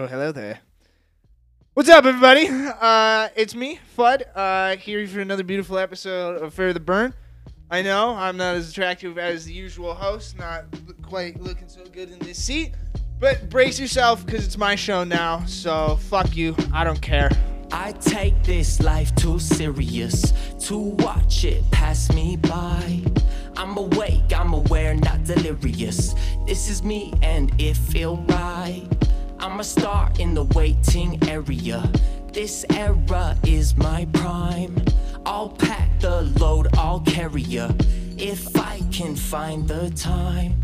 Oh, hello there. What's up, everybody? Uh, it's me, Fudd, uh, here for another beautiful episode of Fair the Burn. I know I'm not as attractive as the usual host, not quite looking so good in this seat, but brace yourself because it's my show now, so fuck you. I don't care. I take this life too serious to watch it pass me by. I'm awake, I'm aware, not delirious. This is me and it feel right. I'm a star in the waiting area. This era is my prime. I'll pack the load, I'll carry ya if I can find the time.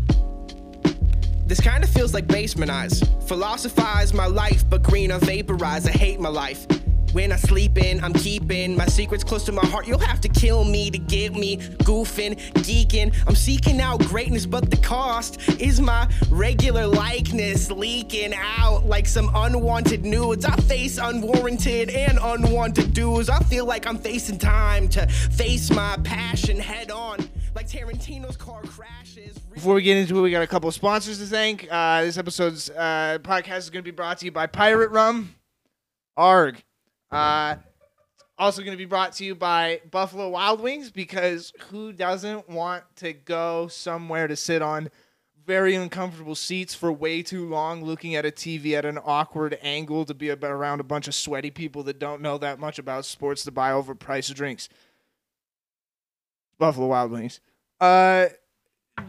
This kind of feels like basement eyes. Philosophize my life, but green or vaporize. I hate my life. When I sleep in, I'm keeping my secrets close to my heart. You'll have to kill me to get me goofing, geeking. I'm seeking out greatness, but the cost is my regular likeness leaking out like some unwanted nudes. I face unwarranted and unwanted dues. I feel like I'm facing time to face my passion head on, like Tarantino's car crashes. Before we get into it, we got a couple sponsors to thank. Uh, this episode's uh, podcast is going to be brought to you by Pirate Rum, ARG. Uh, also going to be brought to you by Buffalo Wild Wings because who doesn't want to go somewhere to sit on very uncomfortable seats for way too long, looking at a TV at an awkward angle to be around a bunch of sweaty people that don't know that much about sports to buy overpriced drinks? Buffalo Wild Wings. Uh,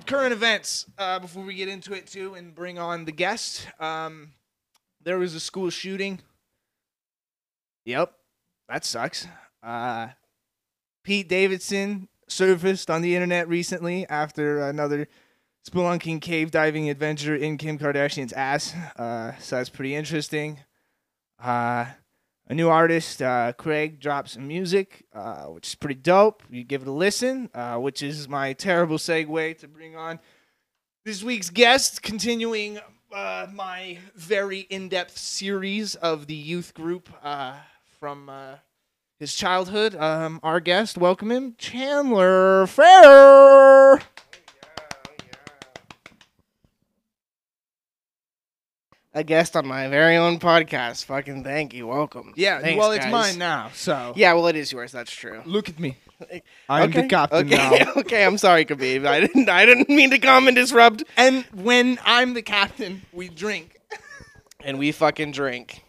current events uh, before we get into it too and bring on the guest. Um, there was a school shooting. Yep, that sucks. Uh, Pete Davidson surfaced on the internet recently after another spelunking cave diving adventure in Kim Kardashian's ass. Uh, so that's pretty interesting. Uh, a new artist, uh, Craig, dropped some music, uh, which is pretty dope. You give it a listen, uh, which is my terrible segue to bring on this week's guest, continuing uh, my very in depth series of the youth group from uh, his childhood. Um, our guest, welcome him, Chandler Fair. a guest on my very own podcast. Fucking thank you. Welcome. Yeah, Thanks, well, it's guys. mine now, so Yeah, well, it is yours. That's true. look at me. I'm okay. the captain okay. now. okay, I'm sorry, Khabib. I didn't. I didn't mean to come and disrupt. And when I'm the captain, we drink. And we fucking drink.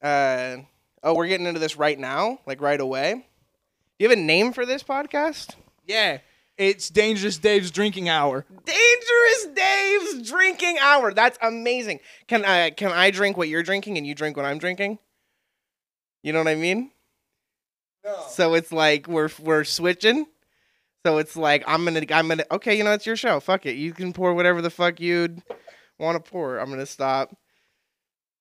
Uh, oh, we're getting into this right now, like right away. Do you have a name for this podcast? Yeah, it's Dangerous Dave's drinking hour. Dangerous Dave's drinking hour. That's amazing. Can I can I drink what you're drinking and you drink what I'm drinking? You know what I mean? No. So it's like we're we're switching. So it's like I'm gonna I'm gonna okay, you know it's your show. Fuck it. You can pour whatever the fuck you'd want to pour. I'm gonna stop.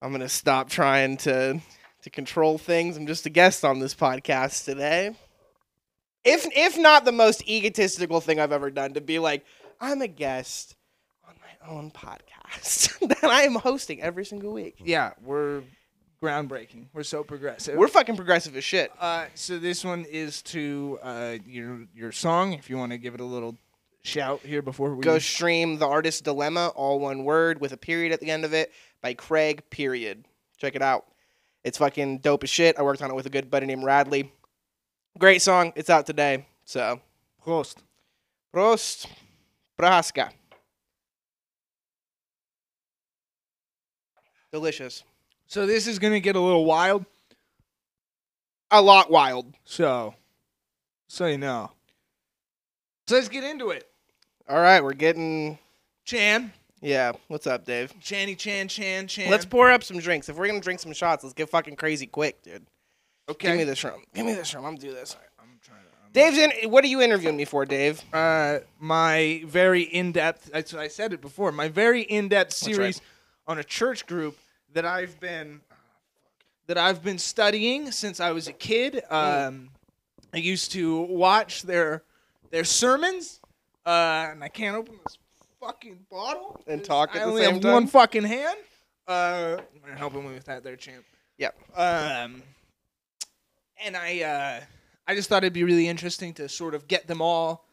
I'm gonna stop trying to to control things. I'm just a guest on this podcast today. If if not the most egotistical thing I've ever done to be like I'm a guest on my own podcast that I am hosting every single week. Yeah, we're groundbreaking. We're so progressive. We're fucking progressive as shit. uh, so this one is to uh, your your song. If you want to give it a little shout here before we Go stream The Artist's Dilemma, all one word with a period at the end of it, by Craig, period. Check it out. It's fucking dope as shit. I worked on it with a good buddy named Radley. Great song. It's out today. So, Prost. Prost. Praska. Delicious. So this is gonna get a little wild. A lot wild. So, so you know. So let's get into it. All right, we're getting. Chan, Yeah, what's up, Dave? Channy, Chan, Chan, Chan. Let's pour up some drinks. If we're gonna drink some shots, let's get fucking crazy quick, dude. Okay. Give me this rum. Give me this rum. I'm gonna do this. I'm trying to. I'm- Dave's in. What are you interviewing me for, Dave? uh, my very in-depth. I, I said it before. My very in-depth right. series on a church group that I've been that I've been studying since I was a kid. Um, I used to watch their their sermons, uh, and I can't open this fucking bottle and talk at I the only same have time? one fucking hand. Uh, I'm gonna help him with that, there, champ. Yep. Um, and I uh, I just thought it'd be really interesting to sort of get them all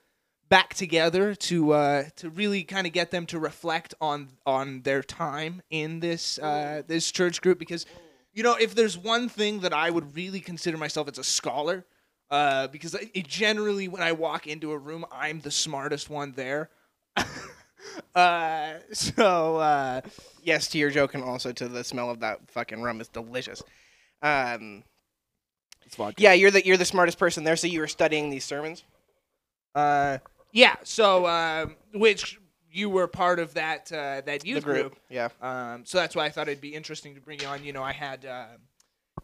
back together to uh, to really kind of get them to reflect on on their time in this uh, this church group because you know if there's one thing that I would really consider myself as a scholar uh, because it generally when I walk into a room I'm the smartest one there. uh, so uh, Yes, to your joke and also to the smell of that fucking rum is delicious. Um, it's vodka. yeah, you're the you're the smartest person there. So you were studying these sermons. Uh, yeah. So, um, which you were part of that uh, that youth the group. group. Yeah. Um, so that's why I thought it'd be interesting to bring you on. You know, I had uh,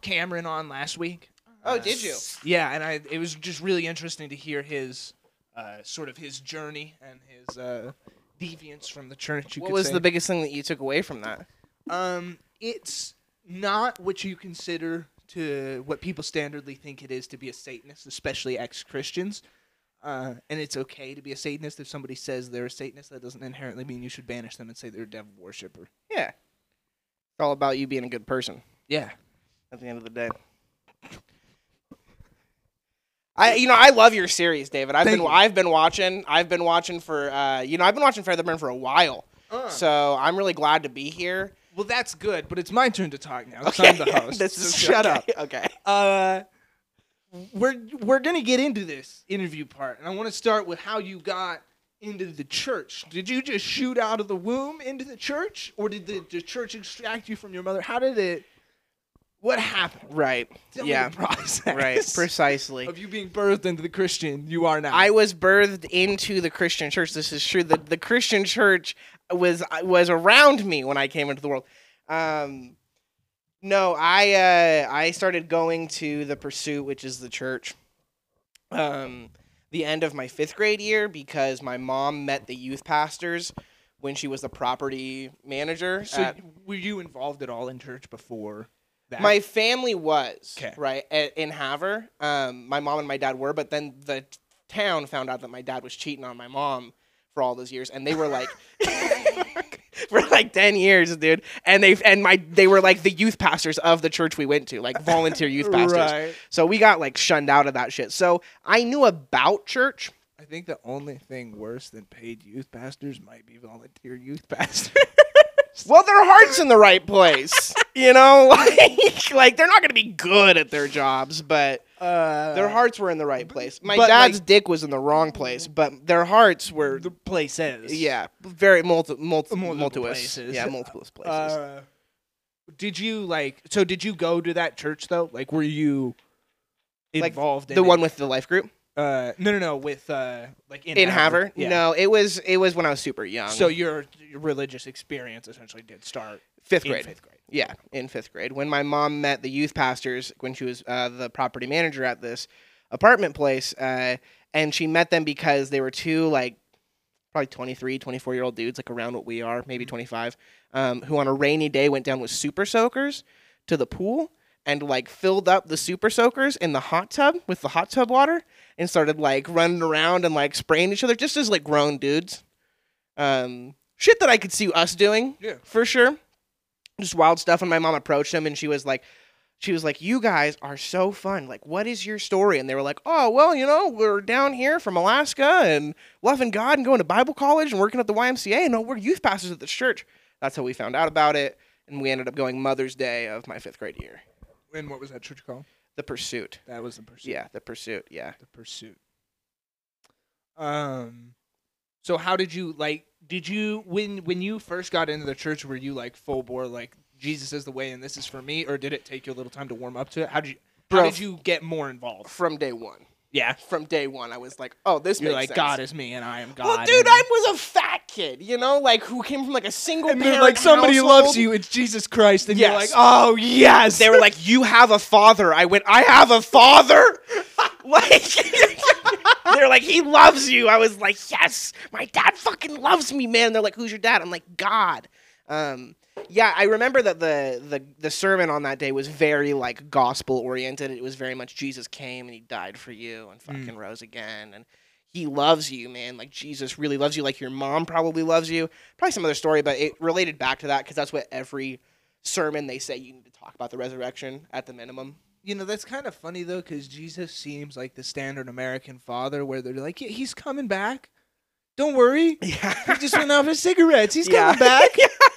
Cameron on last week. Oh, Uh, did you? Yeah, and I it was just really interesting to hear his uh, sort of his journey and his uh, deviance from the church. You What was say. the biggest thing that you took away from that? Um, it's not what you consider to what people standardly think it is to be a Satanist, especially ex-Christians. Uh, and it's okay to be a Satanist if somebody says they're a Satanist. That doesn't inherently mean you should banish them and say they're a devil worshiper. Yeah. It's all about you being a good person Yeah. at the end of the day. I you know I love your series, David. I've Thank been you. I've been watching. I've been watching for uh you know I've been watching Featherburn for a while. So I'm really glad to be here. well, that's good, but it's my turn to talk now. 'cause I'm the host. this so is shut up. okay, Okay. Uh, we're we're gonna get into this interview part, and I want to start with how you got into the church. Did you just shoot out of the womb into the church, or did the, the church extract you from your mother? How did it? What happened? Right. Tell me yeah. the process. Right. Precisely. Of you being birthed into the Christian you are now. I was birthed into the Christian church. This is true. The the Christian church was was around me when I came into the world. Um, no, I uh, I started going to the Pursuit, which is the church. Um, the end of my fifth grade year because my mom met the youth pastors when she was the property manager. so at- were you involved at all in church before that? my family was 'Kay. right at, in Havre. Um, my mom and my dad were, but then the town found out that my dad was cheating on my mom for all those years, and they were like, for like ten years, dude. And they and my they were like the youth pastors of the church we went to, like volunteer youth pastors. Right. So we got like shunned out of that shit. So I knew about church. I think the only thing worse than paid youth pastors might be volunteer youth pastors. Well, their heart's in the right place, you know. Like, like they're not gonna be good at their jobs, but Uh, Their hearts were in the right place. My but, dad's like- dick was in the wrong place, but their hearts were the place is. yeah, very multi, multi, Multiple multiple places. Yeah, multiple places. Uh, did you like? So did you go to that church though? Like, were you Like, involved in the it? one with the life group Uh, no, no, no. With uh, like in, in Havre. Yeah. No, it was it was when I was super young. So your, your religious experience essentially did start fifth in grade. fifth grade. Yeah, in fifth grade. When my mom met the youth pastors when she was uh, the property manager at this apartment place, uh, and she met them because they were two like probably 23, 24 year old dudes, like around what we are, maybe 25, um, who on a rainy day went down with super soakers to the pool and like filled up the super soakers in the hot tub with the hot tub water and started like running around and like spraying each other just as like grown dudes. Um, shit that I could see us doing Yeah. for sure. Just wild stuff and my mom approached him and she was like she was like you guys are so fun. Like what is your story? And they were like oh well you know we're down here from alaska and loving god and going to bible college and working at the ymca no we're youth pastors at this church. That's how we found out about it and we ended up going mother's day of my fifth grade year And what was that church called? the pursuit That was the pursuit. yeah the pursuit yeah the pursuit. Um, so how did you like? Did you when when you first got into the church? Were you like full bore like Jesus is the way and this is for me, or did it take you a little time to warm up to it? How did you? How did you get more involved? from day one Yeah, from day one i was like oh this you're makes like sense. God is me and I am God. well dude and, i was a fat kid you know like who came from like a single and then parent like somebody household. loves you. It's Jesus Christ, and you're like, Yes. oh yes. they were like, "You have a father." I went, "I have a father." like they're like, "He loves you." I was like, "Yes, my dad fucking loves me, man." They're like, "Who's your dad?" I'm like, "God." Um, yeah, I remember that the the the sermon on that day was very like gospel oriented. It was very much Jesus came and he died for you and hmm. fucking rose again and he loves you, man. Like Jesus really loves you. Like your mom probably loves you. Probably some other story, but it related back to that because that's what every sermon they say you need to talk about the resurrection at the minimum. you know that's kind of funny though, because Jesus seems like the standard American father, where they're like, yeah, he's coming back. Don't worry. Yeah. He just went out for cigarettes. He's Yeah. coming back.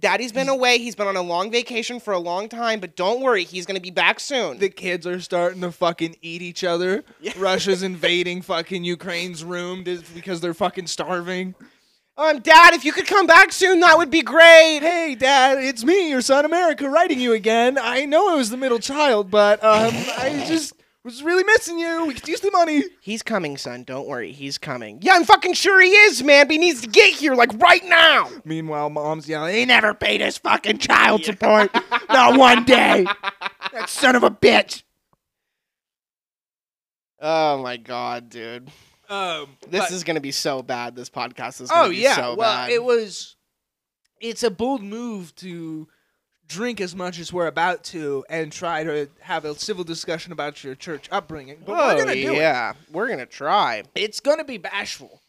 Daddy's been away. He's been on a long vacation for a long time, but don't worry, he's gonna be back soon. The kids are starting to fucking eat each other. Yeah. Russia's invading fucking Ukraine's room because they're fucking starving. um, Dad, if you could come back soon, that would be great. Hey, Dad, it's me, your son America, writing you again. I know I was the middle child, but um, I just was really missing you. We could use the money. He's coming, son. Don't worry, he's coming. Yeah, I'm fucking sure he is, man. But he needs to get here, like right now. Meanwhile, mom's yelling, he never paid his fucking child support. Not one day. That son of a bitch. Oh my god, dude. Um, This but- is gonna be so bad. This podcast is. Gonna Oh be yeah. so well, bad. it was. It's a bold move to drink as much as we're about to and try to have a civil discussion about your church upbringing. But oh we're gonna do it. yeah, we're gonna try. It's gonna be bashful.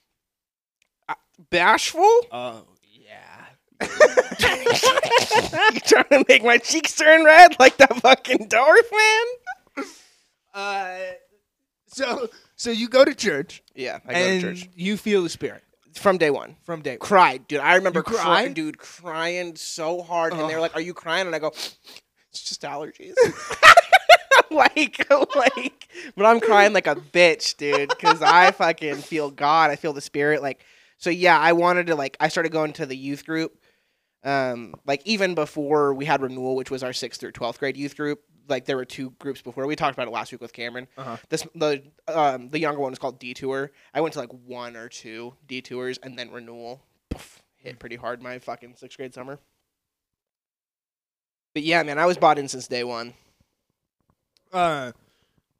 Bashful? Oh yeah. you trying to make my cheeks turn red like that fucking dwarf man? Uh, so so you go to church Yeah, I go to church you feel the spirit from day one. from day one. Cried, dude. I remember crying, cried? dude, crying so hard, and they were like, "Are you crying?" And I go, "It's just allergies." like, like, but I'm crying like a bitch, dude, because I fucking feel God. I feel the spirit. Like, so yeah, I wanted to like. I started going to the youth group, um, like even before we had renewal, which was our sixth through twelfth grade youth group. Like there were two groups before. We talked about it last week with Cameron. Uh-huh. This the um the younger one is called Detour. I went to like one or two detours and then renewal. Poof, hit pretty hard my fucking sixth grade summer. But yeah, man, I was bought in since day one. Uh,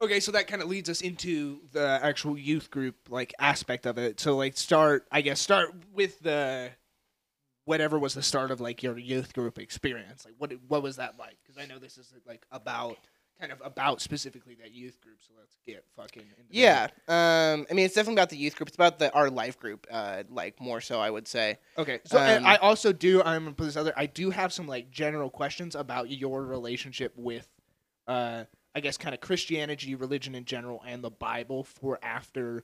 okay, so that kind of leads us into the actual youth group like aspect of it. So like start, I guess, start with the whatever was the start of like your youth group experience. Like what what was that like? Because I know this is like about kind of about specifically that youth group. So let's get fucking into Yeah, um, I mean it's definitely about the youth group. It's about the our life group, uh, like more so I would say. Okay, so Um, I also do. I'm gonna put this other. I do have some like general questions about your relationship with, uh, I guess, kind of Christianity, religion in general, and the Bible for after.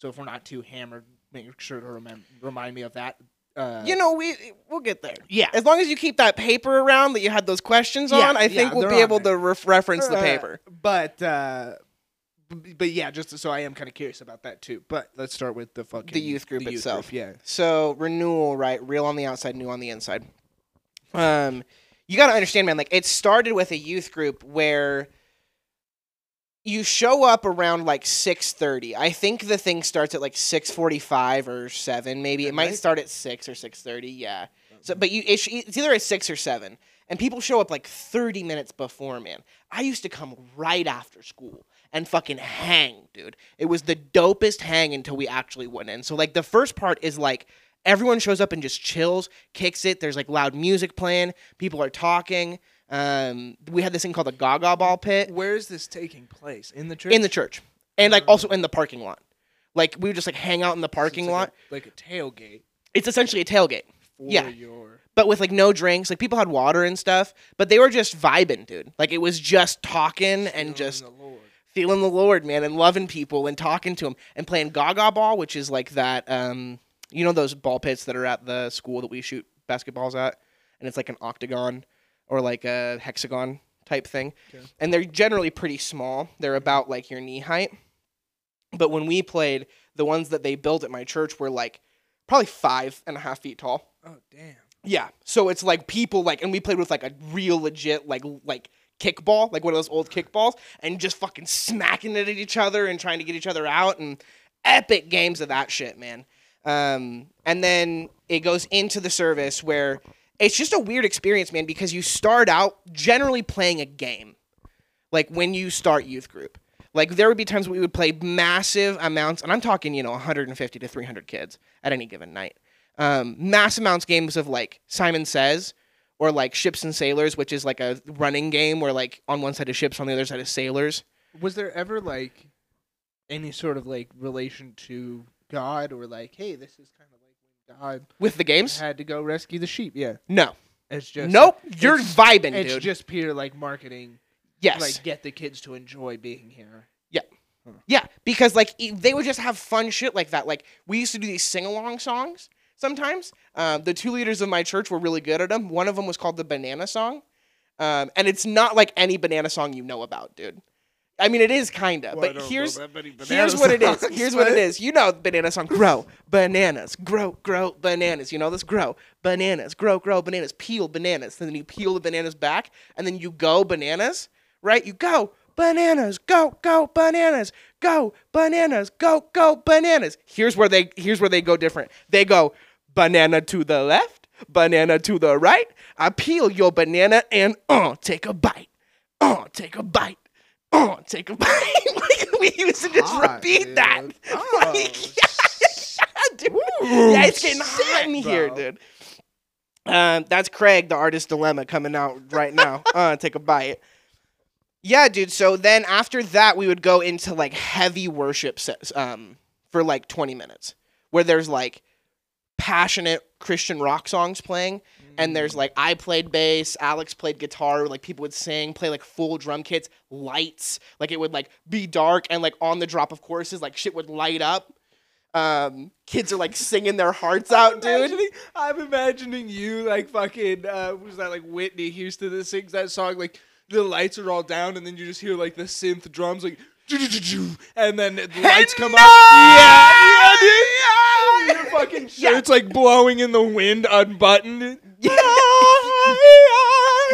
So if we're not too hammered, make sure to remem- remind me of that. Uh, you know, we we'll get there. yeah. As long as you keep that paper around that you had those questions Yeah, on, I yeah, think we'll be able there. to ref- reference the Uh, paper. But uh, b- but yeah, just so I am kind of curious about that too. But let's start with the fucking The youth group the itself. yeah. So renewal, right? Real on the outside, new on the inside. Um, you got to understand, man. Like it started with a youth group where you show up around like six thirty. I think the thing starts at like six forty five or seven, maybe. It might start at six or six thirty. Yeah. Oh. So, but you it's, it's either at six or seven, and people show up like thirty minutes before. Man, I used to come right after school and fucking hang, dude. It was the dopest hang until we actually went in. So like the first part is like everyone shows up and just chills, kicks it. There's like loud music playing, people are talking. Um, we had this thing called the Gaga Ball Pit Where is this taking place in the church? in the church, and like also in the parking lot. Like we would just like hang out in the So it's parking like lot. a, like a tailgate It's essentially a tailgate. for Yeah. your. but with like no drinks. Like people had water and stuff, but they were just vibing, dude. Like it was just talking and just the Lord. feeling the Lord, man, and loving people and talking to them and playing Gaga ball, which is like that. Um, you know those ball pits that are at the school that we shoot basketballs at, and it's like an octagon or like a hexagon type thing, Okay. and they're generally pretty small. They're about like your knee height. But when we played, the ones that they built at my church were like probably five and a half feet tall. Oh damn. Yeah. So it's like people like, and we played with like a real legit like like kickball, like one of those old kickballs, and just fucking smacking it at each other and trying to get each other out, and epic games of that shit, man. Um, and then it goes into the service where it's just a weird experience, man, because you start out generally playing a game, like when you start youth group. Like there would be times we would play massive amounts, and I'm talking, you know, 150 to 300 kids at any given night um, mass amounts games of like Simon Says or like Ships and Sailors, which is like a running game where like on one side is ships, on the other side is sailors. Was there ever like any sort of like relation to God or like, hey, this is kind of God With the games? had to go rescue the sheep? Yeah. No. It's just nope. You're vibing, It's dude. just pure like marketing. Yes. Like get the kids to enjoy being here. Yeah. Yeah, because like they would just have fun shit like that. Like we used to do these sing along songs sometimes. Um, the two leaders of my church were really good at them. One of them was called the Banana Song, um, and it's not like any banana song you know about, dude. I mean, it is kinda, but here's here's what it is. Here's what it is. You know, banana song. Grow bananas, grow, grow bananas. You know this. Grow bananas, grow, grow bananas. Peel bananas. And then you peel the bananas back, and then you go bananas. Right? You go bananas, go, go bananas, go bananas, go, go bananas. Here's where they here's where they go different. They go banana to the left, banana to the right. I peel your banana and uh take a bite. Uh take a bite. Uh take a bite. Like, we used to just Hot, repeat dude. that. Oh, Like, yeah, dude. yeah, it's getting hot in here, dude. Um, that's Craig, the artist dilemma, coming out right now. uh, take a bite. Yeah, dude. So then after that, we would go into like heavy worship sets, um, for like 20 minutes, where there's like passionate Christian rock songs playing, and there's like I played bass, Alex played guitar, like people would sing, play like full drum kits, lights, like it would like be dark, and like on the drop of choruses, like shit would light up. Um, kids are like singing their hearts out, dude. I'm imagining you like fucking uh was that like Whitney Houston that sings that song like the lights are all down and then you just hear like the synth drums like and then the lights come up. Yeah, yeah, dude. Your fucking shirt's like blowing in the wind, unbuttoned.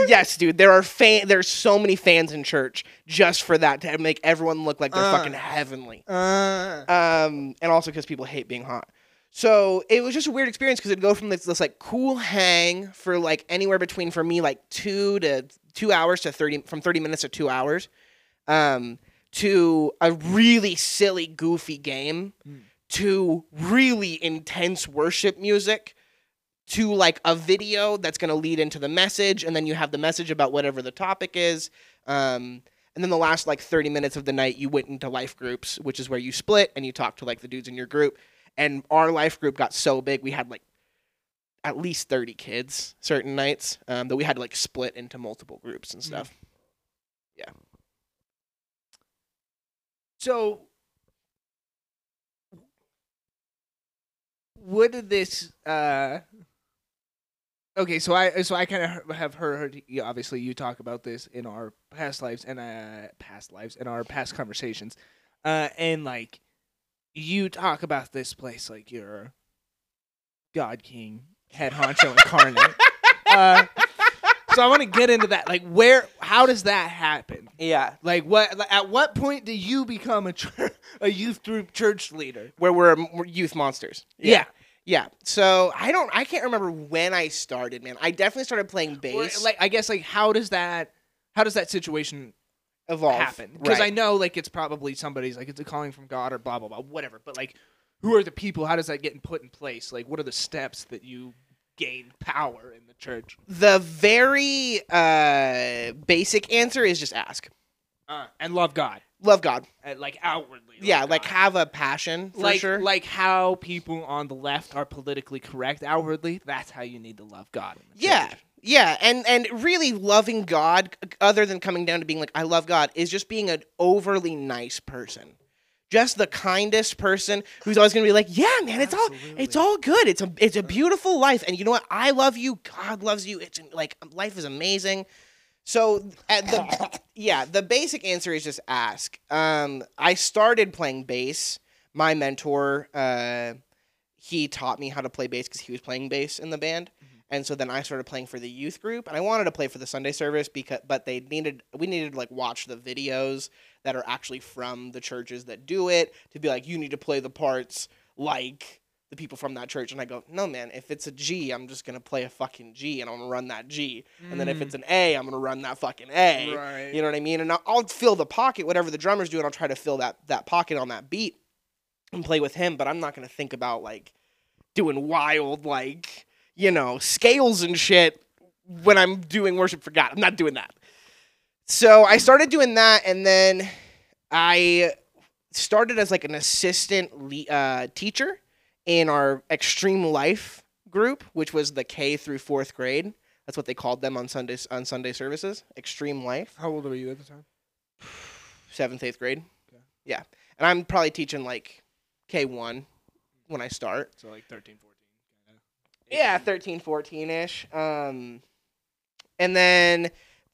Yes, dude. There are fan. There's so many fans in church just for that to make everyone look like they're Uh. fucking heavenly. Uh, Um, and also because people hate being hot. So it was just a weird experience because it'd go from this, this like cool hang for like anywhere between for me like two to two hours to thirty from thirty minutes to two hours, um, to a really silly goofy game, to really intense worship music, to like a video that's going to lead into the message and then you have the message about whatever the topic is um, and then the last like 30 minutes of the night you went into life groups which is where you split and you talk to like the dudes in your group and our life group got so big we had like at least 30 kids certain nights um, that we had to like split into multiple groups and stuff Yeah. so what did this uh okay so i so i kind of have heard obviously you talk about this in our past lives and uh past lives in our past conversations uh and like you talk about this place like you're god king head honcho incarnate uh so i want to get into that like where how does that happen yeah like what? like, At what point do you become a a youth group church leader? where we're, we're youth monsters Yeah. Yeah so i don't i can't remember when i started man i definitely started playing Or, bass like I guess like how does that how does that situation evolve happen? Because I know like it's probably somebody's like it's a calling from God or blah blah blah whatever. But like who are the people? How does that get put in place? Like what are the steps that you gain power in the church? the very uh, basic answer is just ask Uh, and love God, love god uh, like outwardly. love yeah like God. have a passion for like sure like how people on the left are politically correct outwardly. That's how you need to love God. Yeah church. yeah and and really loving god other than coming down to being like i love god is just being an overly nice person just the kindest person who's always gonna be like yeah man it's all it's all good it's a it's a beautiful life and you know what i love you god loves you it's like life is amazing so at the yeah the basic answer is just ask. Um i started playing bass. My mentor uh he taught me how to play bass because he was playing bass in the band. And so then I started playing for the youth group, and I wanted to play for the Sunday service because, but they needed we needed to like watch the videos that are actually from the churches that do it to be like, you need to play the parts like the people from that church. And I go, no man, if it's a G, I'm just gonna play a fucking G, and I'm gonna run that G. And then if it's an A, I'm gonna run that fucking A. Right. You know what I mean? And I'll, I'll fill the pocket, whatever the drummer's doing. I'll try to fill that that pocket on that beat and play with him. But I'm not gonna think about like doing wild like you know scales and shit when I'm doing worship for God. I'm not doing that. So I started doing that, and then I started as like an assistant le- uh, teacher in our extreme life group, which was the K through fourth grade. That's what they called them on Sundays on Sunday services. Extreme Life, How old were you at the time? seventh, eighth grade. Okay. Yeah, and I'm probably teaching like K one when I start. So like 13, 14. Kinda. Yeah, 13, 14 ish. Um, and then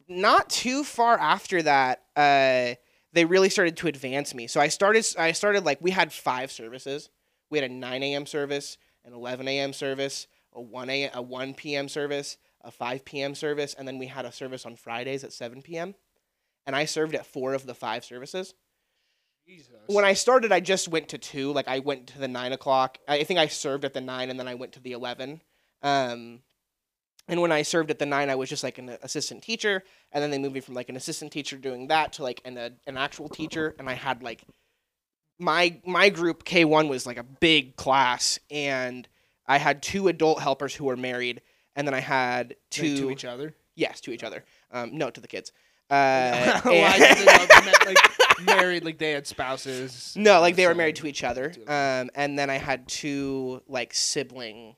not too far after that, uh, they really started to advance me. So I started, I started like we had five services. We had a 9 a.m. service, an 11 a.m. service, a 1 a, a 1 p.m. service, a 5 p.m. service, and then we had a service on Fridays at 7 p.m. And I served at four of the five services Jesus. when I started, I just went to two. Like I went to the nine o'clock. I think I served at the nine, and then I went to the eleven. Um, and when I served at the nine, I was just like an assistant teacher, and then they moved me from like an assistant teacher doing that to like an a, an actual teacher, and I had like my my group K one was like a big class, and I had two adult helpers who were married, and then I had Like, two to each other. yes to each other. Um, no to the kids. Uh, well, meant, like married, like they had spouses. No, like they were married to each other. Um, and then I had two like sibling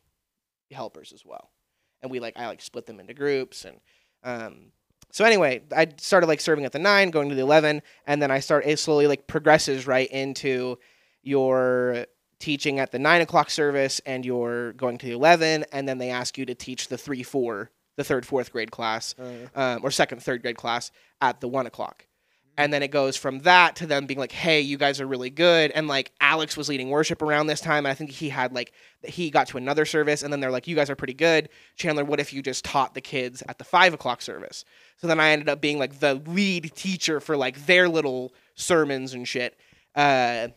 helpers as well, and we like I like split them into groups and um. So anyway, I started like serving at the nine, going to the eleven, and then I start it slowly like progresses right into your teaching at the nine o'clock service, and you're going to the eleven, and then they ask you to teach the three four, the third fourth grade class, Uh, um, or second third grade class at the one o'clock and then it goes from that to them being like hey you guys are really good. And like alex was leading worship around this time and i think he had like he got to another service and then they're like you guys are pretty good. Chandler what if you just taught the kids at the five o'clock service? So then i ended up being like the lead teacher for like their little sermons and shit uh,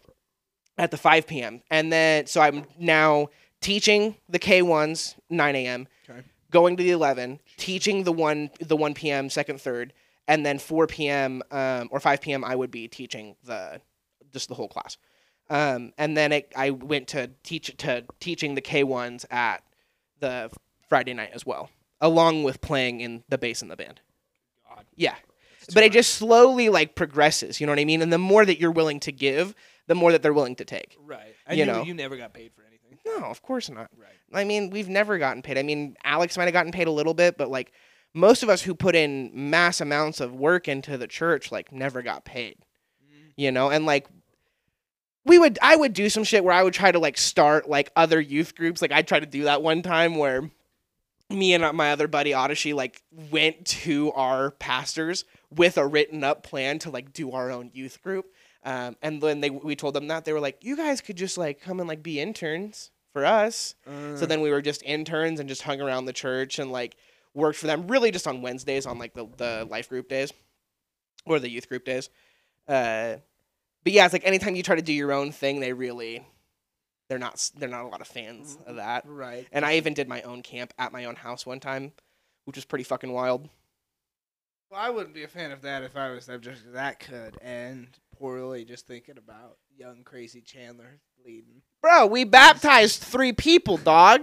at the 5 p.m and then so i'm now teaching the k1s 9 a.m Okay. going to the 11 teaching the 1 the 1 p.m second third and then 4 p.m. Um, or 5 p.m. I would be teaching the just the whole class. Um, and then it, I went to teach to teaching the K ones at the Friday night as well, along with playing in the bass in the band. God. Yeah, but it just slowly like progresses. You know what I mean? And the more that you're willing to give, the more that they're willing to take. right. You, know. you never got paid for anything. No, of course not. Right. I mean, we've never gotten paid. I mean, Alex might have gotten paid a little bit, but like most of us who put in mass amounts of work into the church, like never got paid. You know, and like we would, I would do some shit where I would try to like start like other youth groups. Like I tried to do that one time where me and my other buddy Odyssey like went to our pastors with a written up plan to like do our own youth group. Um, and then they we told them that they were like, you guys could just like come and like be interns for us. Uh, So then we were just interns and just hung around the church and like worked for them really just on Wednesdays on like the, the life group days or the youth group days. Uh, but yeah, it's like anytime you try to do your own thing, they really they're not they're not a lot of fans of that. right. And I even did my own camp at my own house one time, which was pretty fucking wild. Well, I wouldn't be a fan of that if I was them. Just that could end poorly. Just thinking about young crazy Chandler leading. Bro, we baptized three people, dog.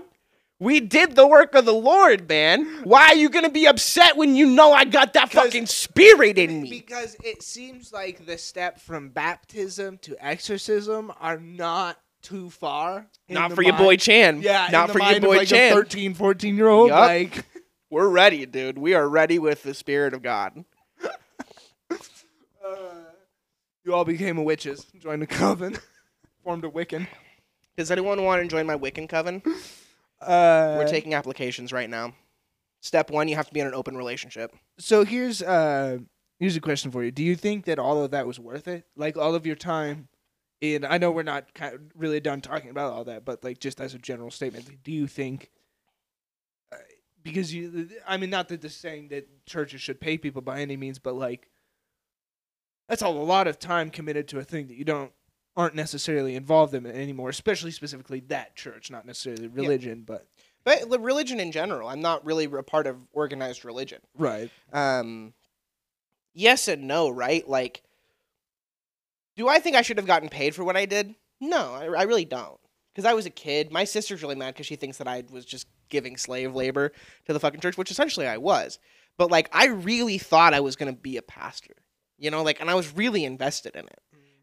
We did the work of the Lord, man. Why are you gonna be upset when you know I got that 'Cause- fucking spirit in me? Because it seems like the step from baptism to exorcism are not too far. Not the for your boy Chan. Yeah, in not the for your mind of, boy like, a Chan. 13, 14 year old. Yup. Like, We're ready, dude. We are ready with the spirit of God. uh, you all became witches, joined the coven, formed a Wiccan. Does anyone want to join my Wiccan coven? Uh, We're taking applications right now. Step one, you have to be in an open relationship. So here's uh here's a question for you. Do you think that all of that was worth it? Like all of your time in I know we're not kind of really done talking about all that, but like just as a general statement, do you think uh, because you I mean not that this is saying that churches should pay people by any means, but like that's a lot of time committed to a thing that you don't aren't necessarily involved in it anymore, especially specifically that church, not necessarily religion, but But religion in general, I'm not really a part of organized religion. right. Um, yes and no, right? Like, do I think I should have gotten paid for what I did? No, I, I really don't. Because I was a kid. My sister's really mad because she thinks that I was just giving slave labor to the fucking church, which essentially I was. But like, I really thought I was gonna be a pastor, you know, like, and I was really invested in it.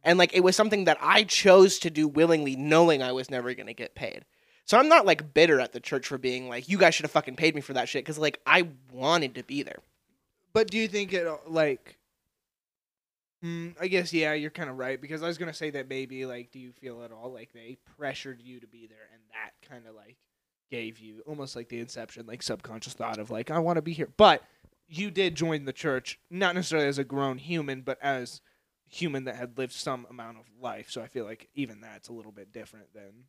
And like, it was something that I chose to do willingly, knowing I was never gonna get paid. So I'm not like bitter at the church for being like, you guys should have fucking paid me for that shit because like I wanted to be there. But do you think it uh, like? Mm, I guess yeah, you're kind of right because I was gonna say that maybe like, do you feel at all like they pressured you to be there and that kind of like gave you almost like the inception, like subconscious thought of like I want to be here, but you did join the church not necessarily as a grown human, but as human that had lived some amount of life. So I feel like even that's a little bit different than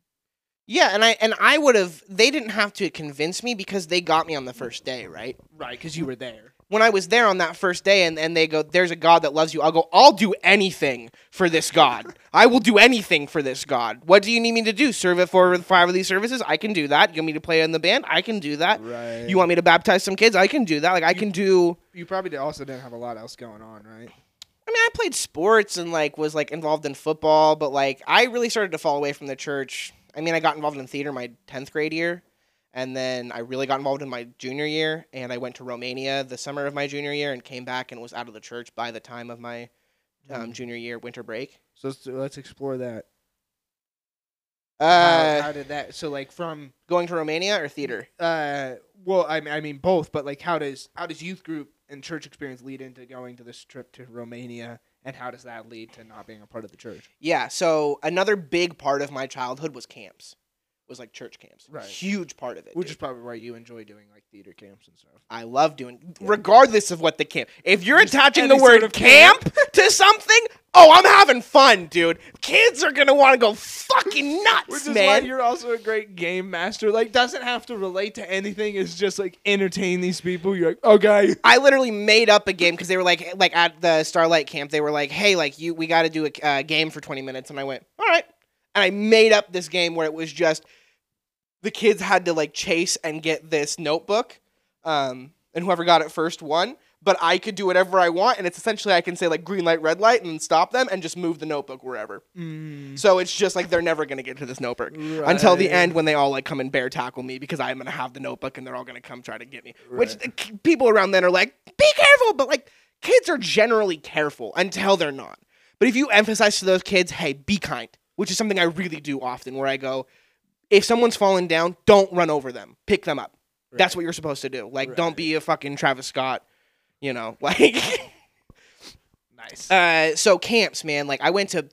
Yeah, and I and I would have. They didn't have to convince me because they got me on the first day, right? right because you were there. When I was there on that first day, and, and they go, "There's a God that loves you," I'll go, "I'll do anything for this God. I will do anything for this God. What do you need me to do? Serve it for five of these services? I can do that. You want me to play in the band? I can do that. Right. You want me to baptize some kids? I can do that. Like I can do." You probably also didn't have a lot else going on, right? I mean, I played sports and like was like involved in football, but like I really started to fall away from the church. I mean, I got involved in theater my 10th grade year, and then I really got involved in my junior year, and I went to Romania the summer of my junior year and came back and was out of the church by the time of my um, junior year winter break. So let's, let's explore that. Uh, how, how did that? So like from going to Romania or theater? uh, well, I mean, I mean both, but like how does how does youth group and church experience lead into going to this trip to Romania, and how does that lead to not being a part of the church? Yeah. So another big part of my childhood was camps, was like church camps. Right. Huge part of it. Which dude. is probably why you enjoy doing like theater camps and stuff. I love doing, regardless of what the camp. If you're Just attaching the word sort of camp, to something, oh, I'm having fun, dude. Kids are gonna want to go fucking nuts, Which is why man. you're also a great game master. Like, doesn't have to relate to anything. It's just like entertain these people. You're like, okay, I literally made up a game because they were like, like at the Starlight camp, they were like, hey, like you, we got to do a uh, game for 20 minutes, and I went, all right, and I made up this game where it was just the kids had to like chase and get this notebook, um, and whoever got it first won. But I could do whatever I want, and it's essentially I can say like green light, red light, and stop them, and just move the notebook wherever. So it's just like they're never gonna get to this notebook until the end when they all like come and bear tackle me because I'm gonna have the notebook and they're all gonna come try to get me. Which the k- people around then are like, be careful, but like kids are generally careful until they're not. But if you emphasize to those kids, hey, be kind, which is something I really do often, where I go, if someone's fallen down, don't run over them, pick them up. That's what you're supposed to do. Like, don't be a fucking Travis Scott, you know, like. nice. Uh, so camps, man. Like I went to,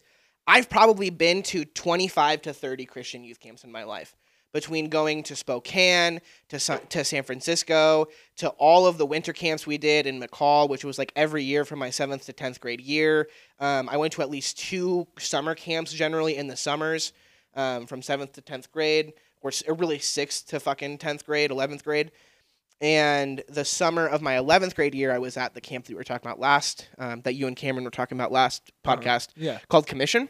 I've probably been to 25 to 30 Christian youth camps in my life. Between going to Spokane, to Sa- to San Francisco, to all of the winter camps we did in McCall, which was like every year from my seventh to tenth grade year. Um, I went to at least two summer camps generally in the summers, um, from seventh to tenth grade, or, or really sixth to fucking tenth grade, eleventh grade. And the summer of my 11th grade year, I was at the camp that we were talking about last, um, that you and Cameron were talking about last podcast, yeah, called Commission,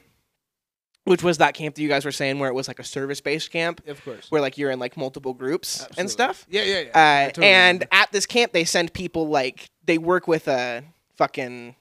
which was that camp that you guys were saying where it was like a service based camp, of course. where like you're in like multiple groups and stuff. Yeah, yeah, yeah. Uh, totally and remember. at this camp, they send people like, they work with a fucking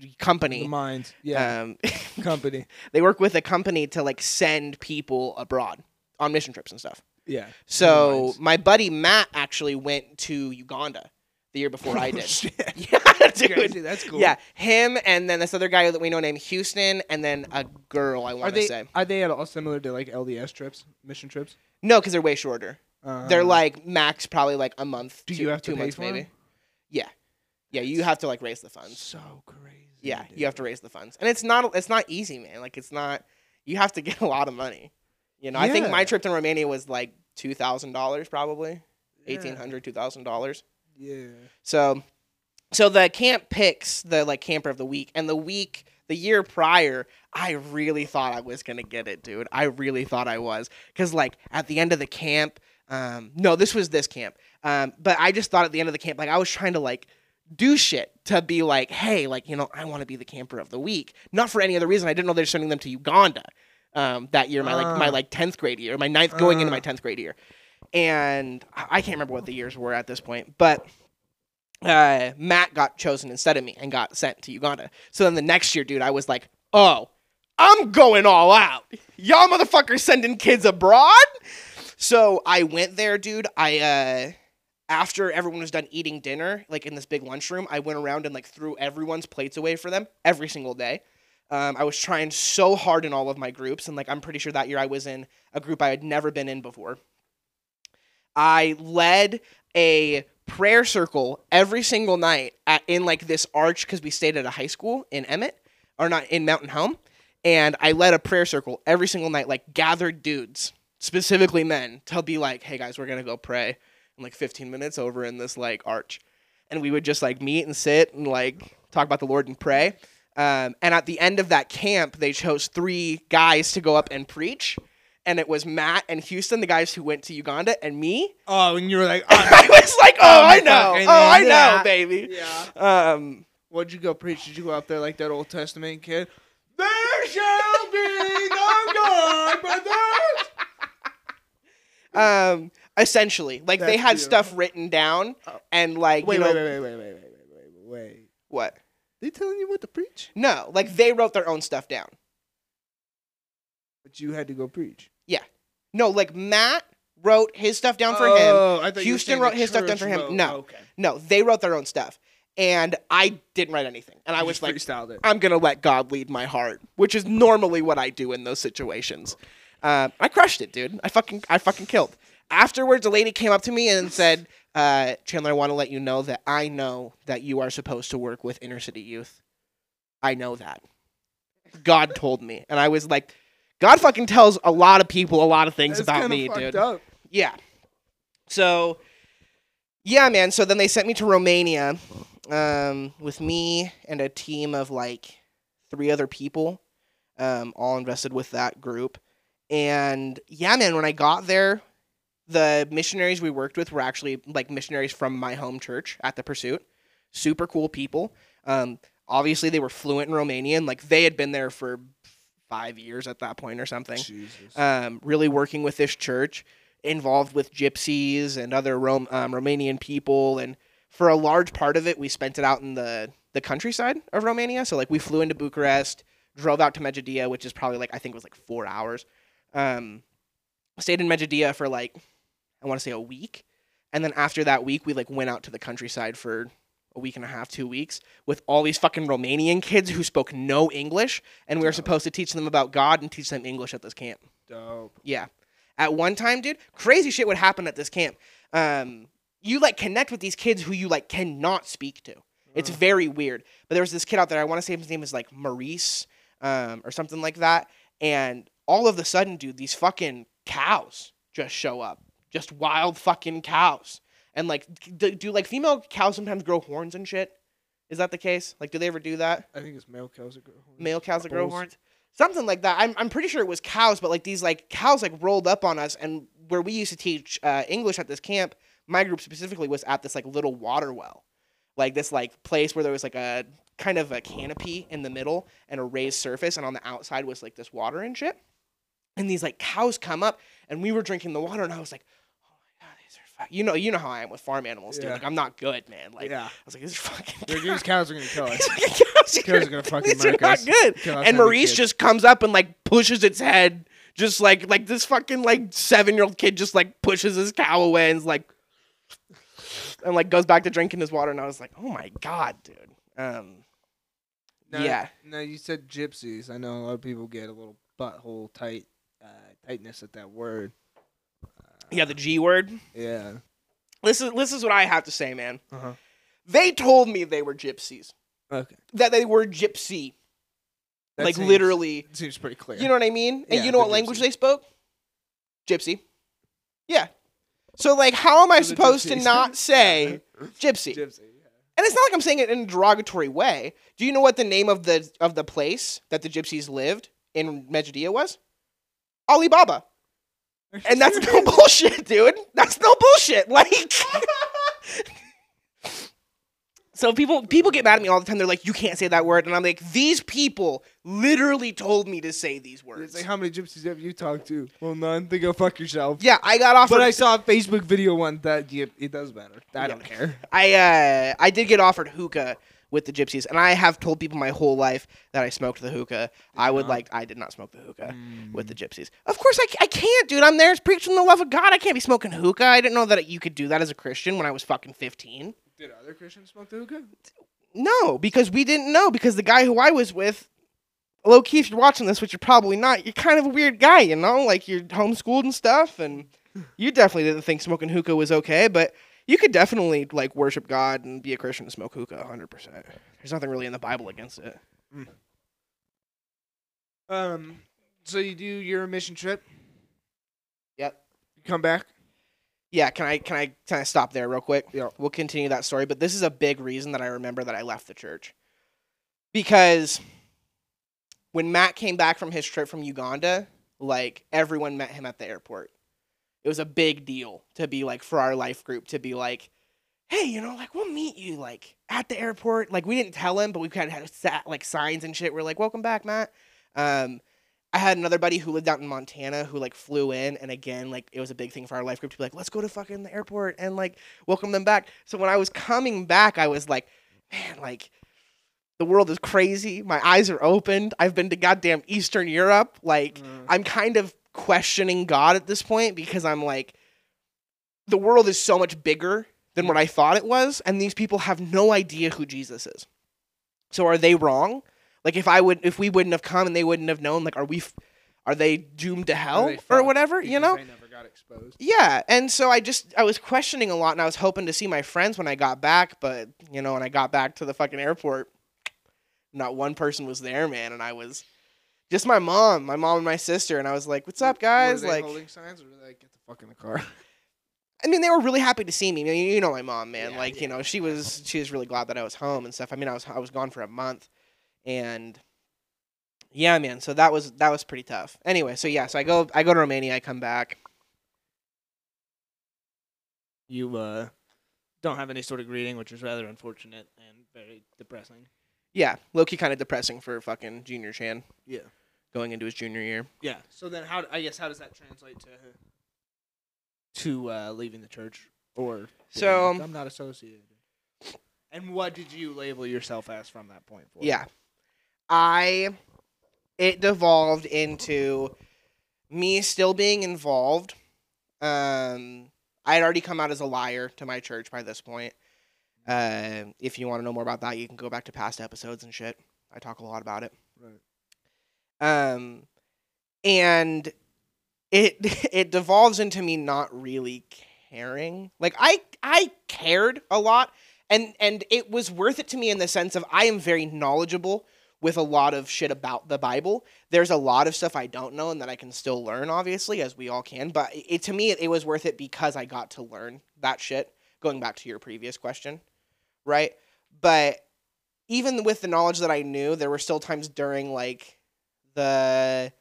the company. minds, yeah, Um, company, they work with a company to like send people abroad on mission trips and stuff. yeah. So my buddy Matt actually went to Uganda the year before I did. Shit. yeah, dude. Crazy, that's cool. Yeah, him and then this other guy that we know named Houston, and then a girl. I want to say are they at all similar to like LDS trips, mission trips? no, because they're way shorter. Uh, they're like max probably like a month. Do two, you have to two pay months for maybe? 'em? Yeah, yeah. You have to like raise the funds. so crazy. Yeah, you have to raise the funds, and it's not it's not easy, man. Like it's not. You have to get a lot of money. You know, I think my trip to Romania was like two thousand dollars, probably Yeah. eighteen hundred, two thousand dollars. Yeah. So, so the camp picks the like camper of the week, and the week the year prior, I really thought I was gonna get it, dude. I really thought I was, cause like at the end of the camp, um, no, this was this camp, um, but I just thought at the end of the camp, like I was trying to like do shit to be like, hey, like you know, I want to be the camper of the week, not for any other reason. I didn't know they're sending them to Uganda. Um, that year, my like my Ah. like tenth grade year, my ninth going into Ah. my tenth grade year, and I I can't remember what the years were at this point, but uh, Matt got chosen instead of me and got sent to Uganda. So then the next year, dude, I was like, oh, I'm going all out. Y'all motherfuckers sending kids abroad? So I went there, dude. I, uh, after everyone was done eating dinner, like in this big lunchroom, I went around and like threw everyone's plates away for them every single day. Um, I was trying so hard in all of my groups, and like I'm pretty sure that year I was in a group I had never been in before. I led a prayer circle every single night at, in like this arch because we stayed at a high school in Emmett or not in Mountain Home, and I led a prayer circle every single night, like gathered dudes, specifically men, to be like, "Hey guys, we're gonna go pray in like 15 minutes over in this like arch," and we would just like meet and sit and like talk about the Lord and pray. Um, and at the end of that camp, they chose three guys to go up and preach. And it was Matt and Houston, the guys who went to Uganda, and me. Oh, and you were like, I was like, oh, Oh, I know. Oh, I yeah. know, baby. yeah. Um, What'd you go preach? Did you go up there like that Old Testament kid? There shall be no God but this. um, essentially, like they had beautiful. stuff written down, Oh. and like, Wait, you know, wait, wait, wait, wait, wait, wait, wait, wait, wait. what? They telling you what to preach, No, like they wrote their own stuff down. but you had to go preach. Yeah. No, like Matt wrote his stuff down for him. Oh, I thought you were Houston wrote his stuff down for him. wrote- No. okay. No, they wrote their own stuff, and I didn't write anything. And I was like, it. I'm gonna let God lead my heart, which is normally what I do in those situations. Uh, I crushed it, dude. I fucking, I fucking killed. Afterwards, a lady came up to me and said, uh, "Chandler, I want to let you know that I know that you are supposed to work with inner city youth. I know that. God told me, and I was like, God fucking tells a lot of people a lot of things That's about me, dude. Up. Yeah. So, yeah, man. So then they sent me to Romania um, with me and a team of like three other people, um, all invested with that group. And yeah, man, when I got there, the missionaries we worked with were actually like missionaries from my home church at the Pursuit. Super cool people. Um, obviously, they were fluent in Romanian. Like they had been there for five years at that point or something um, really working with this church, involved with gypsies and other Rom- um, Romanian people, and for a large part of it, we spent it out in the the countryside of Romania. So like we flew into Bucharest, drove out to Medjugorje, which is probably like I think it was like four hours. Um, stayed in Medjugorje for like I want to say a week, and then after that week, we like went out to the countryside for a week and a half, two weeks, with all these fucking Romanian kids who spoke no English, and we were supposed to teach them about God and teach them English at this camp. Dope. Yeah. At one time, dude, crazy shit would happen at this camp. Um, you like connect with these kids who you like cannot speak to. It's very weird. But there was this kid out there. I want to say his name is like Maurice, um, or something like that. And all of a sudden, dude, these fucking cows just show up, just wild fucking cows. And like, do, do like female cows sometimes grow horns and shit? Is that the case? Like, do they ever do that? I think it's male cows that grow horns. male cows that grow Bulls. horns something like that I'm, I'm pretty sure it was cows but like these like cows like rolled up on us and where we used to teach uh, english at this camp my group specifically was at this like little water well like this like place where there was like a kind of a canopy in the middle and a raised surface and on the outside was like this water and shit and these like cows come up and we were drinking the water and i was like oh my god these are fu-. You know you know how i am with farm animals dude Yeah. like i'm not good man like yeah. i was like this are fucking cows. These cows are gonna kill us. These cows are gonna fucking these are not good. And Maurice just comes up and like pushes its head, just like like this fucking like seven year old kid just like pushes his cow away and is like, and like goes back to drinking his water. And I was like, oh my god, dude. Um, Now, yeah. Now you said gypsies. I know a lot of people get a little butthole tight uh, tightness at that word. Yeah, the G word. Yeah. This is this is what I have to say, man. Uh-huh. They told me they were gypsies. Okay. That they were gypsy, That like seems- literally. it seems pretty clear. You know what I mean? And Yeah, you know what language gypsy. they spoke? Gypsy. Yeah. So like, how am I supposed to not say gypsy? gypsy. And it's not like I'm saying it in a derogatory way. Do you know what the name of the of the place that the gypsies lived in Medjugorje was? Alibaba. And that's no bullshit, dude. That's no bullshit. Like So people people get mad at me all the time. They're like, "You can't say that word," and I'm like, "These people literally told me to say these It's words." like how many gypsies have you talked to? Well, none. Then go fuck yourself. yeah, I got offered. But I saw a Facebook video one that you, it does matter. I don't care. I uh I did get offered hookah with the gypsies, and I have told people my whole life that I smoked the hookah. I would like I did not smoke the hookah with Mm. the gypsies. Of course, I, I can't, dude. I'm there preaching the love of God. I can't be smoking hookah. I didn't know that you could do that as a Christian when I was fucking 15. Did other Christians smoke the hookah? No, because we didn't know because the guy who I was with low key, if you're watching this, which you're probably not, you're kind of a weird guy, you know? Like you're homeschooled and stuff, and you definitely didn't think smoking hookah was okay, but you could definitely like worship God and be a Christian and smoke hookah 100%. There's nothing really in the Bible against it. Um, so you do your mission trip. Yep. You come back. Yeah, can I can I kind of stop there real quick? Yeah. We'll continue that story, but this is a big reason that I remember that I left the church. Because when Matt came back from his trip from Uganda, like everyone met him at the airport. It was a big deal to be like for our life group to be like, hey, you know, like we'll meet you like at the airport. Like we didn't tell him, but we kind of had sat like signs and shit. We're like, welcome back, Matt. Um, I had another buddy who lived out in Montana who like flew in, and again, like it was a big thing for our life group to be like, let's go to fucking the airport and like welcome them back. So when I was coming back, I was like, man, like the world is crazy. My eyes are opened. I've been to goddamn Eastern Europe. Like I'm kind of questioning God at this point because I'm like, the world is so much bigger than what I thought it was, and these people have no idea who Jesus is. So are they wrong? Like if I would, if we wouldn't have come and they wouldn't have known, like are we, f- are they doomed to hell or whatever? You know? they never got exposed. Yeah, and so I just I was questioning a lot, and I was hoping to see my friends when I got back, but you know, when I got back to the fucking airport, not one person was there, man, and I was just my mom, my mom and my sister, and I was like, "What's up, guys?" Were they Like, holding signs, or were they like, get the fuck in the car? I mean, they were really happy to see me. I mean, you know my mom, man. Yeah, like, you know, she was she was really glad that I was home and stuff. I mean, I was I was gone for a month, and yeah, man. So that was that was pretty tough. Anyway, so yeah, so I go I go to Romania, I come back. You uh, don't have any sort of greeting, which is rather unfortunate and very depressing. Yeah, Loki kind of depressing for fucking Junior Chan Yeah. Going into his junior year. Yeah. So then, how? I guess how does that translate to to uh, leaving the church or? So- like, I'm not associated. And what did you label yourself as from that point forward? Yeah. I it devolved into me still being involved. Um I had already come out as a liar to my church by this point. Uh, if you want to know more about that, you can go back to past episodes and shit. I talk a lot about it. Right. Um and it it devolves into me not really caring. Like I I cared a lot and and it was worth it to me in the sense of I am very knowledgeable with a lot of shit about the Bible. There's a lot of stuff I don't know and that I can still learn obviously as we all can, but it to me it, was worth it because I got to learn that shit going back to your previous question, right? But even with the knowledge that I knew, there were still times during like the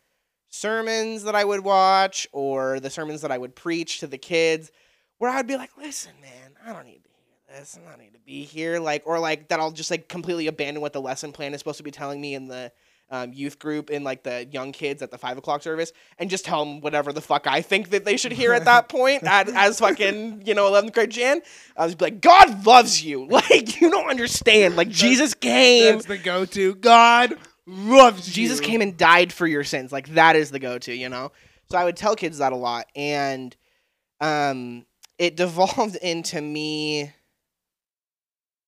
sermons that I would watch or the sermons that I would preach to the kids where I'd be like, listen, man, I don't need to hear this. I don't need to be here. Like, or like that I'll just like completely abandon what the lesson plan is supposed to be telling me in the um, youth group in like the young kids at the five o'clock service and just tell them whatever the fuck I think that they should hear at that point at, as fucking, you know, 11th grade Jan. I was like, God loves you. Like, you don't understand. Like, Jesus came. That's the go-to. God loves Jesus you. came and died for your sins. Like that is the go-to, you know. So I would tell kids that a lot, and um, it devolved into me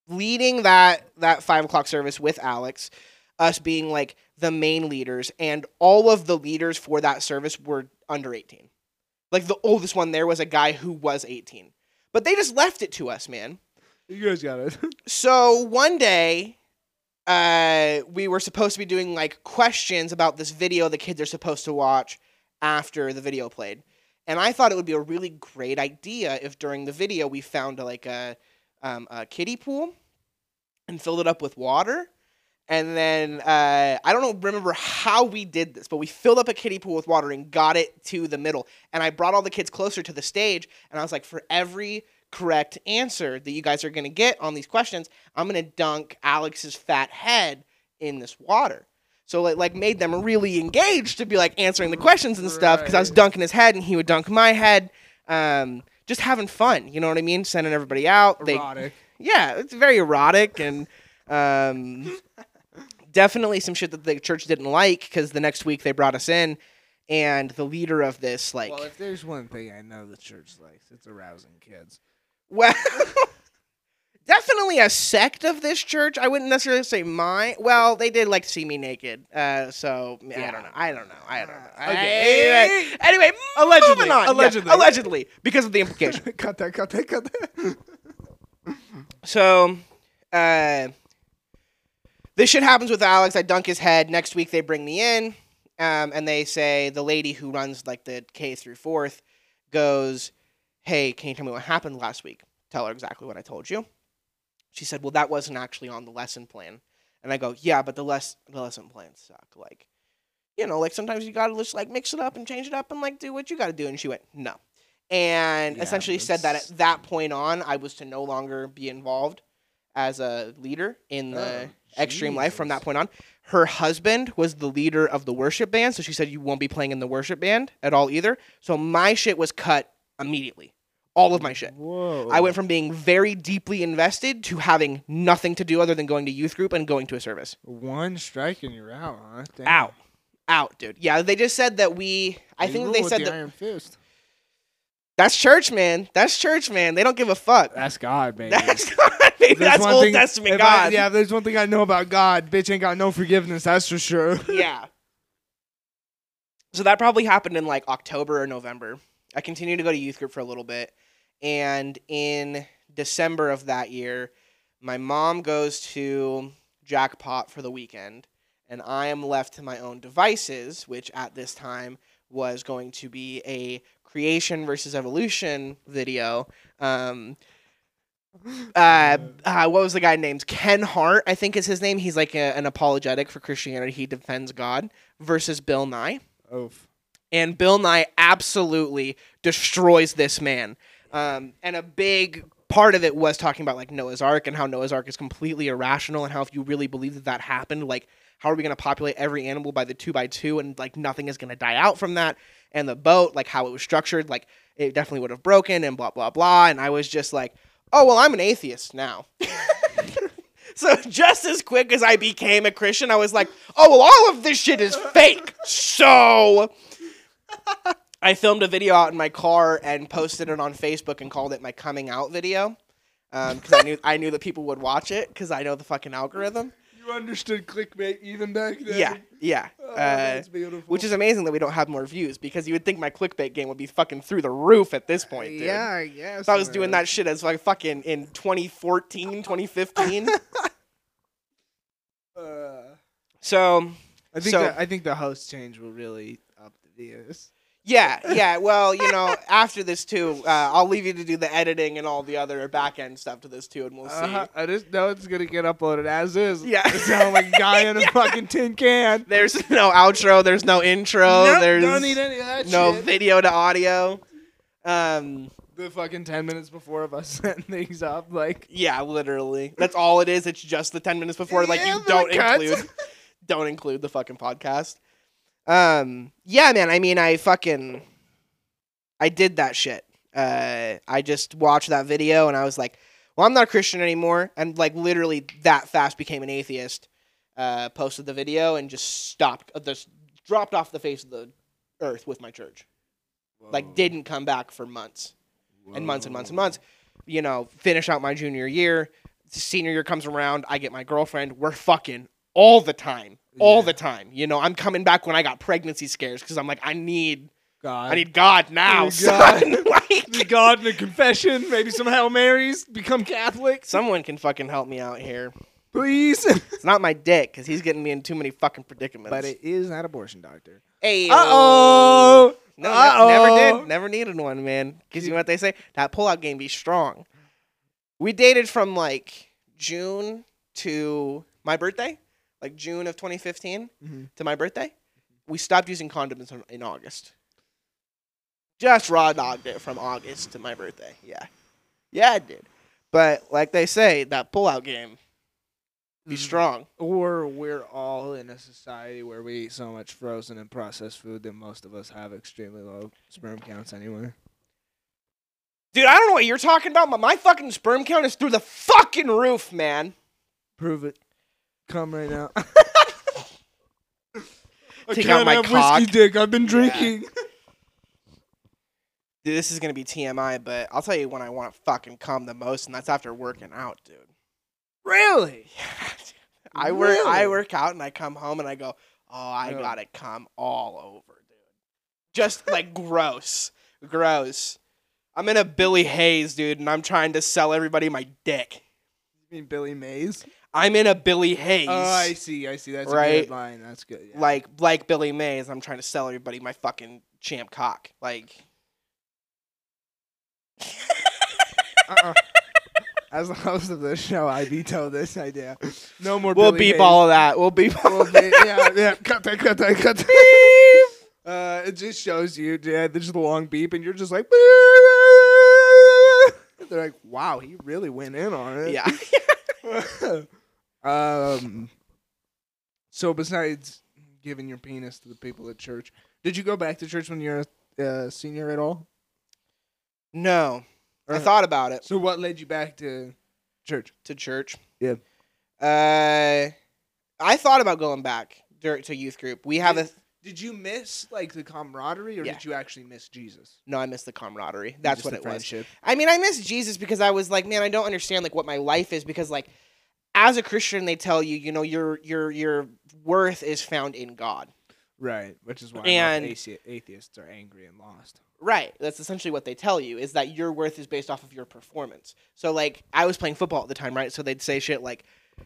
leading that that five o'clock service with Alex, us being like the main leaders, and all of the leaders for that service were under eighteen. Like the oldest one there was a guy who was eighteen, but they just left it to us, man. You guys got it. So one day, uh, we were supposed to be doing like questions about this video the kids are supposed to watch after the video played, and I thought it would be a really great idea if during the video we found like a, um, a kiddie pool and filled it up with water. And then uh, I don't know, remember how we did this, but we filled up a kiddie pool with water and got it to the middle. And I brought all the kids closer to the stage, and I was like, for every correct answer that you guys are going to get on these questions, I'm going to dunk Alex's fat head in this water. So like, like made them really engaged to be like answering the questions and stuff because I was dunking his head and he would dunk my head. Um, just having fun, you know what I mean? Sending everybody out. They, Erotic. yeah, it's very erotic and um, definitely some shit that the church didn't like because the next week they brought us in and the leader of this like well, if there's one thing I know the church likes, it's arousing kids. Well definitely a sect of this church. I wouldn't necessarily say my. Well, they did like to see me naked. Uh, so I don't know. I don't know. I don't know. Okay. Anyway, anyway, Allegedly. on. Yeah, Allegedly. allegedly, because of the implication. cut that, cut that, cut that. So, uh, this shit happens with Alex. I dunk his head. Next week they bring me in, um, and they say the lady who runs like the K through fourth goes, "Hey, can you tell me what happened last week?" Tell her exactly what I told you. She said, "Well, that wasn't actually on the lesson plan." And I go, "Yeah, but the less the lesson plans suck. Like, you know, like sometimes you gotta just like mix it up and change it up and like do what you gotta do." And she went, "No." And Yeah, essentially said that at that point on, I was to no longer be involved as a leader in the Oh, extreme life from that point on. Her husband was the leader of the worship band, so she said you won't be playing in the worship band at all either. So my shit was cut immediately. All of my shit. Whoa. I went from being very deeply invested to having nothing to do other than going to youth group and going to a service. one strike and you're out, huh? Damn. Out. Out, dude. Yeah, they just said that we I You think they said the that Fist. that's church, man. That's church, man. They don't give a fuck. That's God, baby. That's God, baby. That's Old thing- Testament if I- God. yeah, there's one thing I know about God, bitch ain't got no forgiveness. That's for sure. yeah. So that probably happened in like October or November. I continued to go to youth group for a little bit. And in December of that year, my mom goes to Jackpot for the weekend. And I am left to my own devices, which at this time was going to be a creation versus evolution video. Um, uh, uh, what was the guy named Ken Ham? I think is his name. He's like a, an apologetic for Christianity. He defends God versus Bill Nye, Oof. And Bill Nye absolutely destroys this man. Um, and a big part of it was talking about like Noah's Ark and how Noah's Ark is completely irrational, and how if you really believe that that happened, like how are we going to populate every animal by the two by two, and like nothing is going to die out from that, and the boat, like how it was structured, like it definitely would have broken, and blah blah blah. And I was just like, oh well, I'm an atheist now. So just as quick as I became a Christian, I was like, "Oh well, all of this shit is fake." So I filmed a video out in my car and posted it on Facebook and called it my coming out video because I knew I knew that people would watch it because I know the fucking algorithm. You understood clickbait even back then. Yeah, yeah. Oh, Uh, that's beautiful. which is amazing that we don't have more views because you would think my clickbait game would be fucking through the roof at this point. Dude. yeah, I guess. So I was doing that shit as like fucking in 2014, 2015. Uh, so I think So- that, I think the host change will really Yeah, yeah. Well, you know, after this too, uh, I'll leave you to do the editing and all the other back end stuff to this too, and we'll see. Uh-huh. I just know it's gonna get uploaded as is. Yeah. Sound like a guy in a fucking tin can. There's no outro. There's no intro. Nope, there's don't need any of that no shit. video to audio. Um, The fucking ten minutes before of us setting things up, like yeah, literally. That's all it is. It's just the ten minutes before. Like Yeah, you don't include, don't include the fucking podcast. Um, yeah, man. I mean, I fucking, I did that shit. Uh, I just watched that video and I was like, well, I'm not a Christian anymore, and like literally that fast became an atheist. Uh, posted the video and just stopped, uh, just dropped off the face of the earth with my church. Like, didn't come back for months and months and months and months. You know, finish out my junior year. Senior year comes around. I get my girlfriend. We're fucking all the time, all the time. You know, I'm coming back when I got pregnancy scares because I'm like, I need, God. I need God now, Oh, son. God. like, God and a confession, maybe some Hail Marys, become Catholic, someone can fucking help me out here. please. It's not my dick because he's getting me in too many fucking predicaments. but it is that abortion doctor. hey, Uh oh. no-oh never did. Never needed one, man. Because you know what they say? That pullout game be strong. We dated from like June to my birthday, like June of 2015 Mhm. to my birthday. We stopped using condoms in, in August. Just raw dogged it from August to my birthday. Yeah. Yeah, I did. But like they say, that pullout game be Mhm. strong. Or we're all in a society where we eat so much frozen and processed food that most of us have extremely low sperm counts anyway. Dude, I don't know what you're talking about, but my fucking sperm count is through the fucking roof, man. Prove it. Come right now. I Take can't out my have cock. whiskey dick. I've been drinking. Dude, this is gonna be TMI, but I'll tell you when I want to fucking come the most, and that's after working out, dude. Really? I work I Really? work out and I come home and I go, oh, I Yeah. gotta come all over, dude. Just like gross, gross. I'm in a Billy Hayes, dude, and I'm trying to sell everybody my dick. You mean Billy Mays? I'm in a Billy Hayes. Oh, I see. I see. That's a Right? good line. That's good. Yeah. like like Billy Mays, I'm trying to sell everybody my fucking champ cock. Like uh-uh. as the host of the show, I veto this idea. No more. we'll Billy beep Hayes. all of that. We'll beep all We'll yeah, yeah. Cut that. Cut that. Cut that. Uh, it just shows you, yeah, there's just a long beep, and you're just like, they're like, wow, he really went in on it. Yeah. um. So besides giving your penis to the people at church, did you go back to church when you're a uh, senior at all? No. I thought about it So what led you back to church? to church. Yeah. Uh I thought about going back dur- to youth group. We have a Did you miss like the camaraderie, or Yeah. did you actually miss Jesus? no, I missed the camaraderie. That's what the it was. I mean, I miss Jesus because I was like, man, I don't understand like what my life is because like as a Christian they tell you, you know, your your your worth is found in God. Right, which is why And- atheists are angry and lost. Right. That's essentially what they tell you is that your worth is based off of your performance. So like I was playing football at the time, right? So they'd say shit like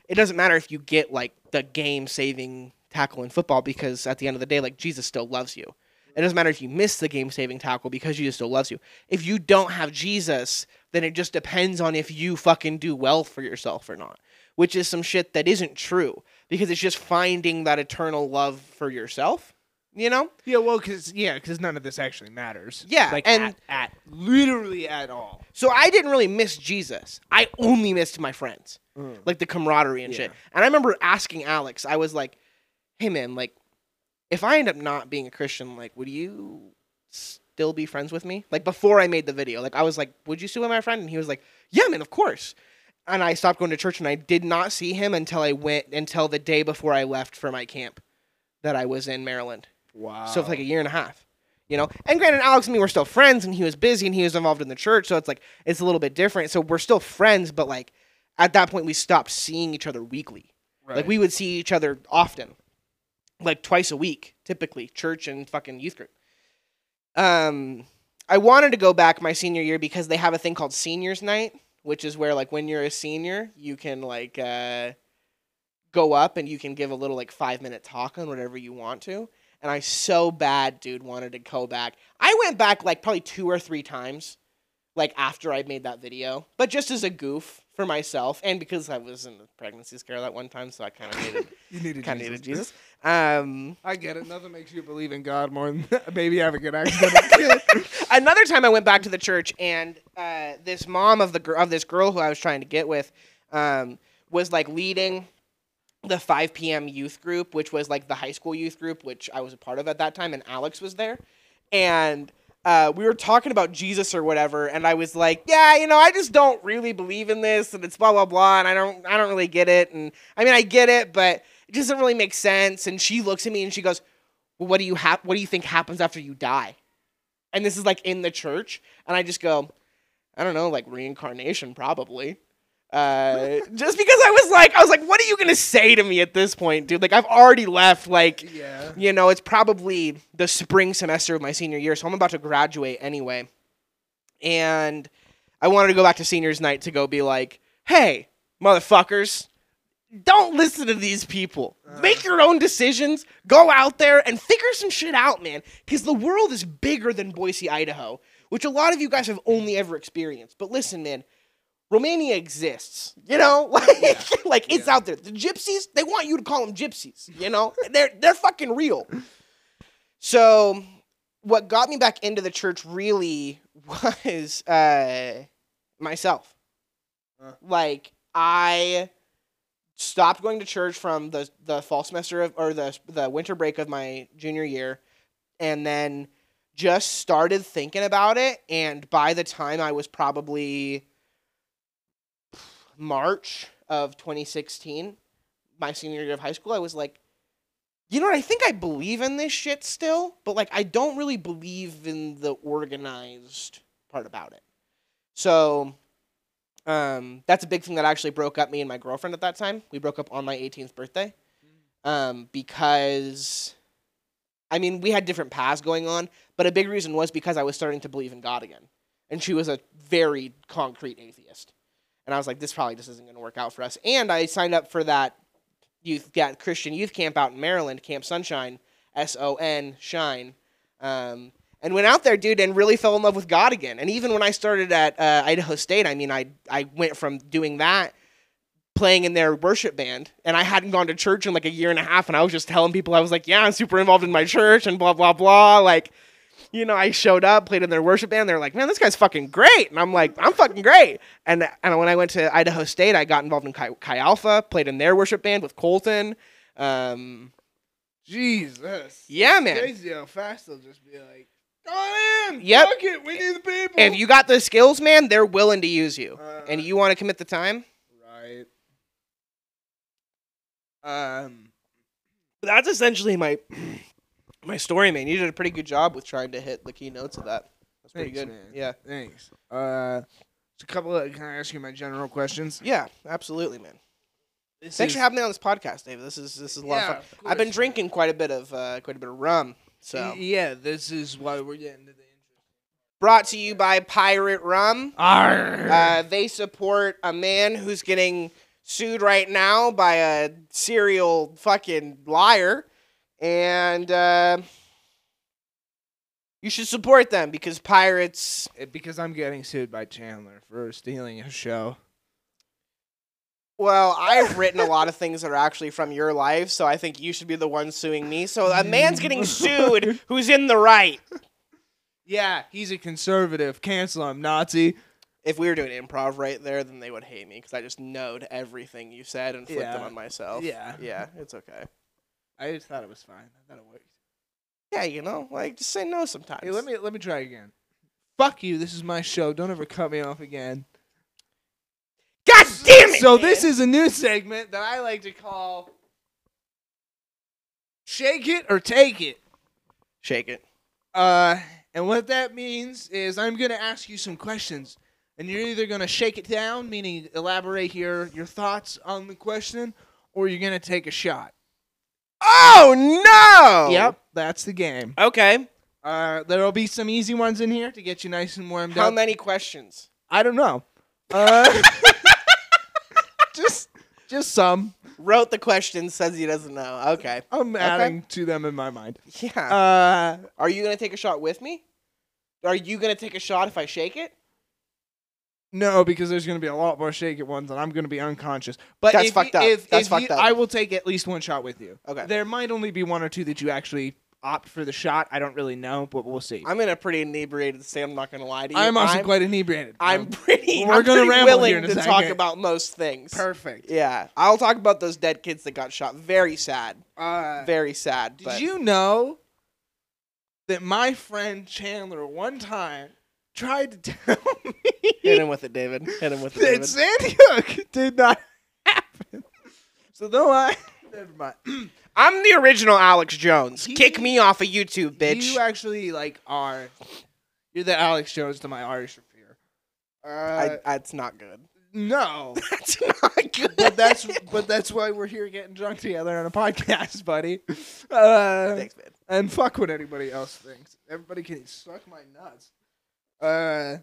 it doesn't matter if you get like the game saving tackle in football because at the end of the day like Jesus still loves you. It doesn't matter if you miss the game saving tackle because Jesus still loves you. If you don't have Jesus, then it just depends on if you fucking do well for yourself or not, which is some shit that isn't true because it's just finding that eternal love for yourself, you know? Yeah, well, because yeah, because none of this actually matters. Yeah, like and- at, at literally at all. So I didn't really miss Jesus. I only missed my friends, mm. like the camaraderie and shit. And I remember asking Alex, I was like, "Hey man, like, if I end up not being a Christian, like, would you still be friends with me?" Like before I made the video, like I was like, "Would you still be my friend?" And he was like, "Yeah, man, of course." And I stopped going to church, and I did not see him until I went until the day before I left for my camp that I was in Maryland. Wow. So for like a year and a half. You know? And granted, Alex and me were still friends and he was busy and he was involved in the church, so it's like it's a little bit different. So we're still friends, but like at that point we stopped seeing each other weekly. Like we would see each other often. Like twice a week, typically, church and fucking youth group. Um I wanted to go back my senior year because they have a thing called seniors night, which is where like when you're a senior, you can like uh go up and you can give a little like 5 minute talk on whatever you want to and I so bad, dude, wanted to go back. I went back like probably two or three times, like after I made that video, but just as a goof for myself, and because I was in a pregnancy scare that one time, so I kind of needed you needed kind of Jesus. needed Jesus. Um, I get it. Nothing makes you believe in God more than maybe having an accident. another time I went back to the church, and uh, this mom of the gir- of this girl who I was trying to get with um, was like leading the 5 p.m. youth group, which was like the high school youth group, which I was a part of at that time, and Alex was there, and uh, we were talking about Jesus or whatever, and I was like, yeah, you know, I just don't really believe in this, and it's blah blah blah, and I don't I don't really get it, and I mean I get it, but it doesn't really make sense. And she looks at me and she goes, well, what do you have? What do you think happens after you die? And this is like in the church, and I just go, I don't know, like reincarnation probably. Uh, just because I was like, I was like, what are you gonna say to me at this point, dude? Like I've already left. Like, yeah. you know, it's probably the spring semester of my senior year, so I'm about to graduate anyway. And I wanted to go back to seniors night to go be like, hey, motherfuckers, don't listen to these people. Make your own decisions. Go out there and figure some shit out, man. Because the world is bigger than Boise, Idaho, which a lot of you guys have only ever experienced. But listen, man, Romania exists. You know, like, like it's out there. The gypsies, they want you to call them gypsies. You know, they're they're fucking real. So, what got me back into the church really was uh, myself. Uh. Like I stopped going to church from the the fall semester of or the the winter break of my junior year, and then just started thinking about it. And by the time I was probably March of 2016, my senior year of high school, I was like, You know what? I think I believe in this shit still, but like I don't really believe in the organized part about it. So, um, that's a big thing that actually broke up me and my girlfriend at that time. We broke up on my 18th birthday, um, because, I mean, we had different paths going on, but a big reason was because I was starting to believe in God again, and she was a very concrete atheist, and I was like, this probably just isn't going to work out for us. And I signed up for that youth that Christian youth camp out in Maryland, Camp SonShine, S O N Shine, um, and went out there, dude, and really fell in love with God again. And even when I started at uh, Idaho State, I mean, I I went from doing that, playing in their worship band, and I hadn't gone to church in like a year and a half, and I was just telling people I was like, yeah, I'm super involved in my church and blah blah blah, like. You know, I showed up, played in their worship band. They're like, "Man, this guy's fucking great," and I'm like, "I'm fucking great." And and when I went to Idaho State, I got involved in Chi, Chi Alpha, played in their worship band with Colton. Um, Jesus. Yeah, man. Crazy how fast they'll just be like, "Go on in. Yep. Fuck it. We need the people." if you got the skills, man, they're willing to use you, Uh, and you want to commit the time. right. Um. That's essentially my my story, man. You did a pretty good job with trying to hit the keynotes of that. That's pretty Thanks, good. man. Yeah, Thanks. Uh, just a couple of. Can I ask you my general questions? yeah, absolutely, man. This Thanks is- for having me on this podcast, David. This is this is a lot Yeah, of of fun. I've been course, drinking quite a bit of uh, quite a bit of rum. So Y- Yeah, this is why we're getting to the interest. brought to you by Pirate Rum. Arr. Uh, they support a man who's getting sued right now by a serial fucking liar, and uh, you should support them because pirates. It- because I'm getting sued by Chandler for stealing a show. Well, I've written a lot of things that are actually from your life, so I think you should be the one suing me. So a man's getting sued who's in the right. Yeah, he's a conservative. Cancel him, Nazi. If we were doing improv right there, then they would hate me because I just knowed everything you said and flipped Yeah. them on myself. Yeah. yeah, it's okay. I just thought it was fine. I thought it worked. Yeah, you know, like just say no sometimes. Hey, let me let me try again. Fuck you. This is my show. Don't ever cut me off again. God damn it! So man! this is a new segment that I like to call "Shake It or Take It." shake it. Uh, and what that means is I'm gonna ask you some questions, and you're either gonna shake it down, meaning elaborate your your thoughts on the question, or you're gonna take a shot. Oh no! Yep, that's the game. Okay. Uh, there'll be some easy ones in here to get you nice and warmed up. How up. many questions? I don't know. Uh, just just some. Wrote the question, says he doesn't know. Okay. I'm adding to them in my mind. Yeah. Uh, Are you gonna take a shot with me? Are you gonna take a shot if I shake it? No, because there's gonna be a lot more shake it ones, and I'm gonna be unconscious. But That's if fucked you, up. If, That's if fucked you- up. I will take at least one shot with you. Okay. There might only be one or two that you actually opt for the shot. I don't really know, but we'll see. I'm in a pretty inebriated state. I'm not gonna lie to you. I'm also quite inebriated. I'm pretty. We're I'm gonna pretty ramble willing here in a to talk about most things. perfect. Yeah, I'll talk about those dead kids that got shot. Very sad. Uh, Very sad. Did but- you know that my friend Chandler one time tried to tell me. hit him with it, David? Hit him with it, that David. Sandy Hook did not happen? So though I never mind. I'm the original Alex Jones. He- Kick me off of YouTube, bitch. You actually like are you're the Alex Jones to my Irish fear. Uh, I, that's not good. no. That's not good. But that's but that's why we're here getting drunk together on a podcast, buddy. Uh, Thanks, man. and fuck what anybody else thinks. Everybody can suck my nuts. Uh,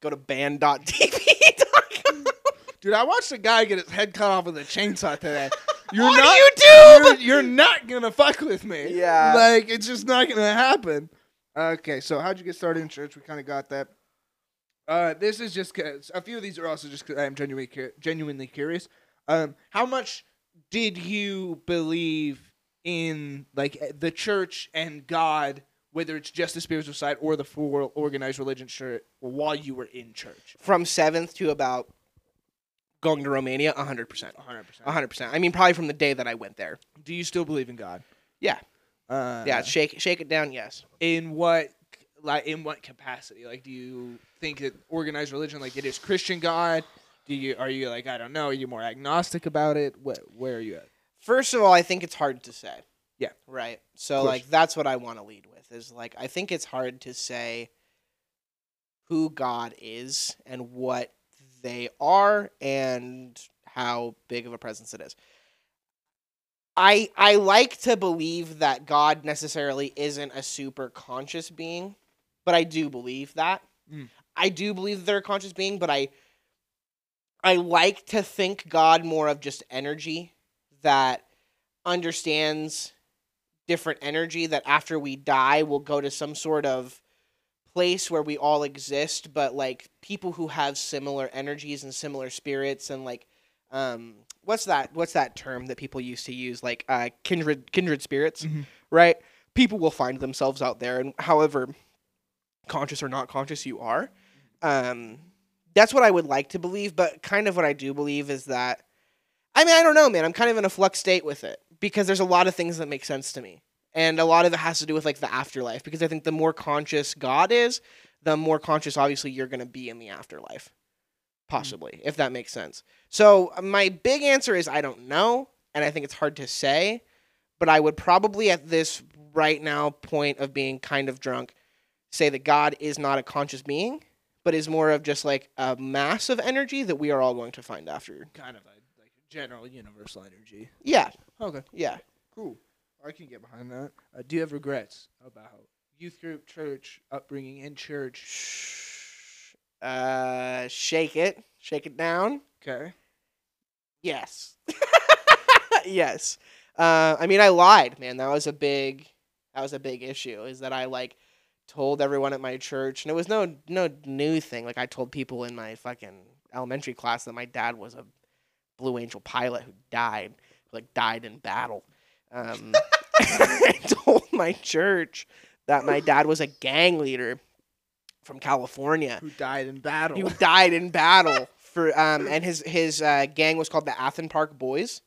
Go to band.tv. dude, I watched a guy get his head cut off with a chainsaw today. You're On not, YouTube? You're, you're not gonna fuck with me. Yeah. like it's just not gonna happen. Okay, so how'd you get started in church? We kind of got that. Uh, this is just cause a few of these are also just because I'm genuinely cu- genuinely curious. Um, how much did you believe in like eh, the church and God, whether it's just the spiritual side or the full organized religion, church, while you were in church? From seventh to about going to Romania, 100%. 100. percent 100%. I mean, probably from the day that I went there. Do you still believe in God? Yeah. Uh, Yeah, shake shake it down, yes. in what like in what capacity like do you think that organized religion like it is christian god do you are you like i don't know are you more agnostic about it what where are you at First of all, I think it's hard to say. Yeah. Right. So like that's what I want to lead with is like I think it's hard to say who God is and what they are and how big of a presence it is. I I like to believe that God necessarily isn't a super conscious being, but I do believe that. Mm. I do believe that they're a conscious being, but I I like to think God more of just energy that understands different energy that after we die will go to some sort of place where we all exist but like people who have similar energies and similar spirits and like um what's that what's that term that people used to use? Like uh kindred kindred spirits Mhm. right? People will find themselves out there and however conscious or not conscious you are um that's what i would like to believe but kind of what i do believe is that i mean i don't know man. I'm kind of in a flux state with it because there's a lot of things that make sense to me. And a lot of it has to do with like the afterlife because i think the more conscious god is the more conscious obviously you're going to be in the afterlife possibly if that makes sense. So uh, my big answer is i don't know and i think it's hard to say but i would probably at this right now point of being kind of drunk say that god is not a conscious being but is more of just like a mass of energy that we are all going to find after. Kind of general universal energy. yeah Okay. yeah Cool. I can get behind that. Uh, do you have regrets about youth group, church, upbringing in church? uh shake it shake it down Okay. Yes. yes. Uh, I mean, I lied, man. That was a big, that was a big issue. Is that I like told everyone at my church, and it was no no new thing. Like I told people in my fucking elementary class that my dad was a Blue Angel pilot who died, like died in battle. Um, I told my church that my dad was a gang leader from California Who died in battle? who died in battle for um and his his uh, gang was called the Athen Park Boys,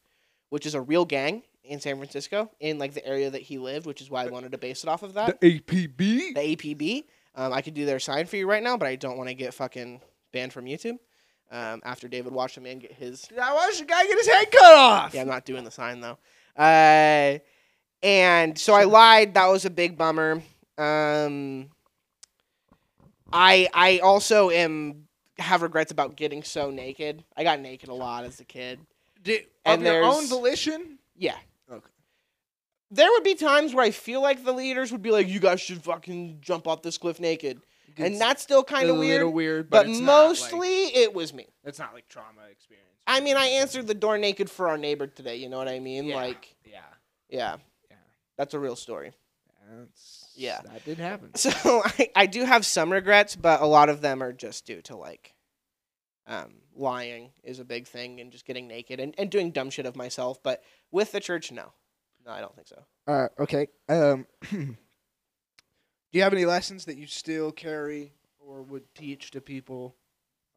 which is a real gang in San Francisco in like the area that he lived, which is why I wanted to base it off of that. The APB. The APB. Um, I could do their sign for you right now, but I don't want to get fucking banned from YouTube. Um, after David watched a man get his I watched the guy get his head cut off. yeah, I'm not doing the sign though. Uh, and so I lied. That was a big bummer. Um, I I also am have regrets about getting so naked. I got naked a lot as a kid. Did, And of your own volition. Yeah. Okay. There would be times where I feel like the leaders would be like, "You guys should fucking jump off this cliff naked," and that's still kind of weird. little weird, But, but, it's not, like- mostly it was me. it's not like trauma experience. I mean, I answered the door naked for our neighbor today. You know what I mean? Yeah. Like, yeah, yeah, yeah, that's a real story. that's, Yeah. that did happen. So I, I do have some regrets, but a lot of them are just due to like um, lying is a big thing and just getting naked and, and doing dumb shit of myself. But with the church, no. No, I don't think so. Uh, okay. Um, do you have any lessons that you still carry or would teach to people,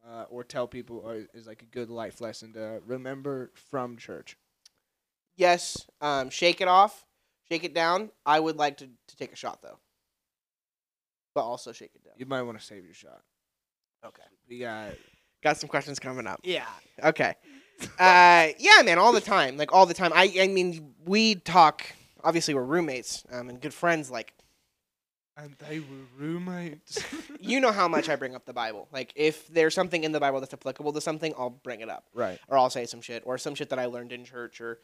uh, or tell people, or is like a good life lesson to remember from church? Yes, um, shake it off, shake it down. I would like to, to take a shot though, but also shake it down. You might want to save your shot. Okay. We got Got some questions coming up. yeah. Okay. Uh, yeah, man, all the time, like all the time. I, I mean, we talk. Obviously, we're roommates um, and good friends. Like, And they were roommates. you know how much I bring up the Bible. Like, if there's something in the Bible that's applicable to something, I'll bring it up, right. or I'll say some shit, or some shit that I learned in church, or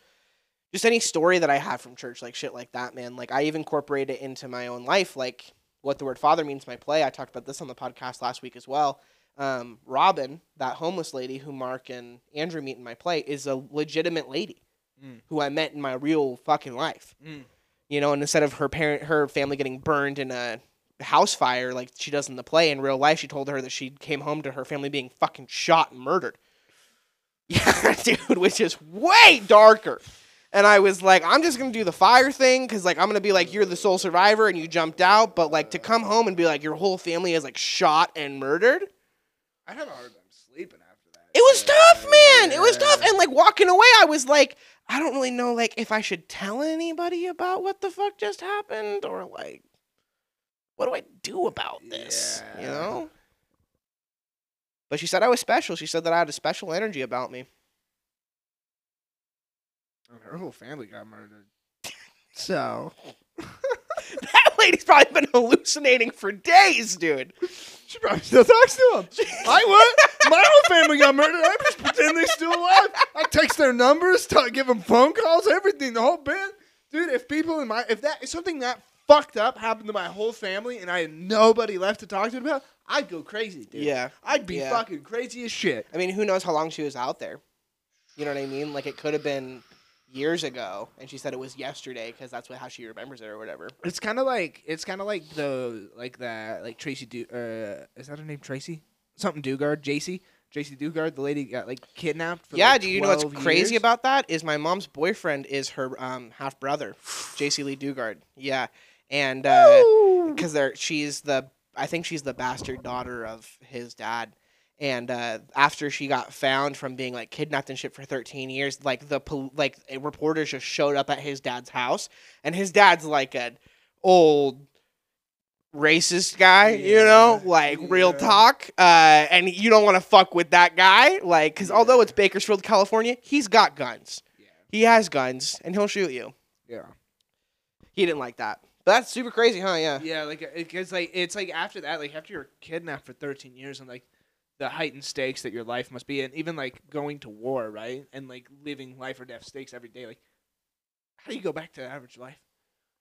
just any story that I have from church, like shit like that, man. Like, I even incorporate it into my own life, like what the word father means my play. I talked about this on the podcast last week as well. Um, Robin, that homeless lady who Mark and Andrew meet in my play, is a legitimate lady Mm. who I met in my real fucking life. Mm. You know, and instead of her parent, her family getting burned in a house fire like she does in the play, in real life, she told her that she came home to her family being fucking shot and murdered. Yeah, dude, which is way darker. And I was like, I'm just gonna do the fire thing because like I'm gonna be like, you're the sole survivor and you jumped out, but like to come home and be like, your whole family is like shot and murdered. I had a hard time sleeping after that. It was Yeah, tough, man. It was tough. And like walking away, I was like, I don't really know like if I should tell anybody about what the fuck just happened or like what do I do about this? You know? But she said I was special. She said that I had a special energy about me. And Her whole family got murdered. So that lady's probably been hallucinating for days, dude. she probably still talks to him. I would. My whole family got murdered. I just pretend they're still alive. I text their numbers, tell, give them phone calls, everything, the whole bit. Dude, if people in my if that if something that fucked up happened to my whole family and I had nobody left to talk to about, I'd go crazy, dude. Yeah. I'd be Yeah. fucking crazy as shit. I mean, who knows how long she was out there? You know what I mean? Like it could have been years ago, and she said it was yesterday because that's what how she remembers it or whatever. It's kind of like it's kind of like the like that like Tracy Du uh is that her name Tracy something Dugard Jaycee Jaycee Dugard the lady got like kidnapped for yeah, like, do you know what's 12 crazy years? about that? Is my mom's boyfriend is her um, half brother, Jaycee Lee Dugard. Yeah, and because they're she's the I think she's the bastard daughter of his dad. And uh, after she got found from being like kidnapped and shit for 13 years, like the pol- like a reporters just showed up at his dad's house, and his dad's like an old racist guy, you know, Yeah, like real talk. Uh, and you don't want to fuck with that guy, like, because although it's Bakersfield, California, he's got guns. Yeah. He has guns, and he'll shoot you. yeah He didn't like that. But that's super crazy, huh? Yeah. yeah like it's like it's like after that like after you're kidnapped for 13 years and like the heightened stakes that your life must be and even like going to war right and like living life or death stakes every day like how do you go back to average life?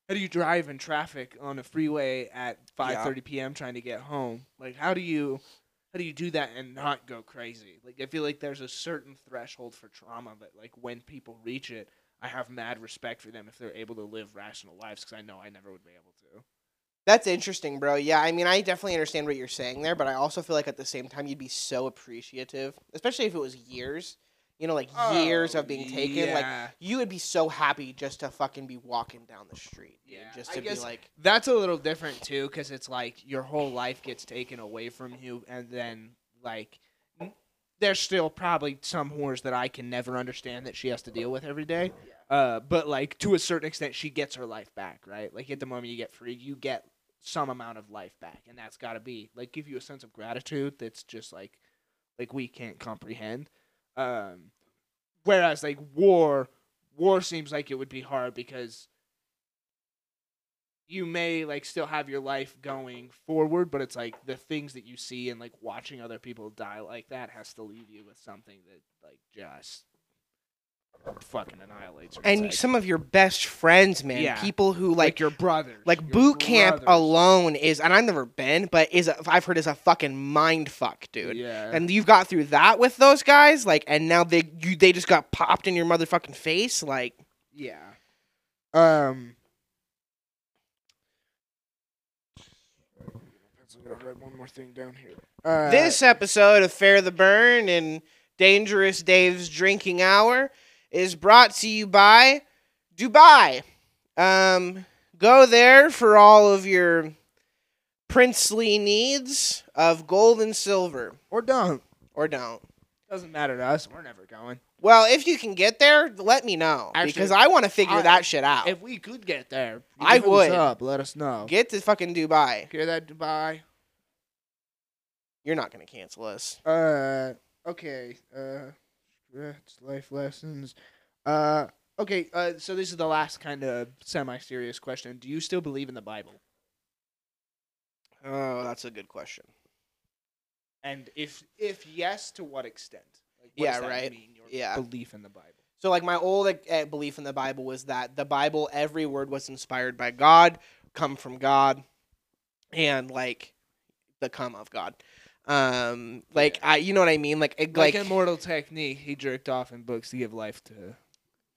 How do you drive in traffic on a freeway at 5:30 p.m. trying to get home? Like how do you how do you do that and not go crazy? Like i feel like there's a certain threshold for trauma that like when people reach it i have mad respect for them if they're able to live rational lives because i know i never would be able to That's interesting, bro. Yeah, I mean, I definitely understand what you're saying there, but I also feel like at the same time you'd be so appreciative, especially if it was years. You know, like years of being taken. Like you would be so happy just to fucking be walking down the street. dude, Yeah, Just I to be like, That's a little different too, because it's like your whole life gets taken away from you, and then like there's still probably some whores that I can never understand that she has to deal with every day. Uh, but like to a certain extent, she gets her life back, right? Like at the moment you get free, you get some amount of life back, and that's got to be like give you a sense of gratitude that's just like like we can't comprehend. Um, whereas like war, war seems like it would be hard because you may like still have your life going forward, but it's like the things that you see and like watching other people die like that has to leave you with something that like just fucking annihilates. your and some of your best friends, man, Yeah. people who like, like your brothers, like your boot camp alone is, and I've never been, but is a, I've heard is a fucking mind fuck, dude. Yeah, And you've got through that with those guys, like, and now they you they just got popped in your motherfucking face, like. yeah. Um. I'm gonna write one more thing down here. Uh, This episode of Fair the Burn and Dangerous Dave's Drinking Hour is brought to you by Dubai. Um, go there for all of your princely needs of gold and silver, or don't or don't. doesn't matter to us. We're never going. Well, if you can get there, let me know Actually, because I want to figure I- that shit out. If we could get there, I would. Up, let us know. Get to fucking Dubai. Hear that, Dubai? You're not gonna cancel us. Uh, okay. Uh, that's life lessons. Uh, okay. Uh, so this is the last kind of semi-serious question. Do you still believe in the Bible? Oh, that's a good question. And if if yes, to what extent? Like, what Yeah, does that right. Mean, your Yeah. belief in the Bible. So, like, my old uh, belief in the Bible was that the Bible, every word was inspired by God, come from God, and like the come of God. Um, like I, you know what I mean? Like, it, Like, like Immortal Technique, he jerked off in books to give life to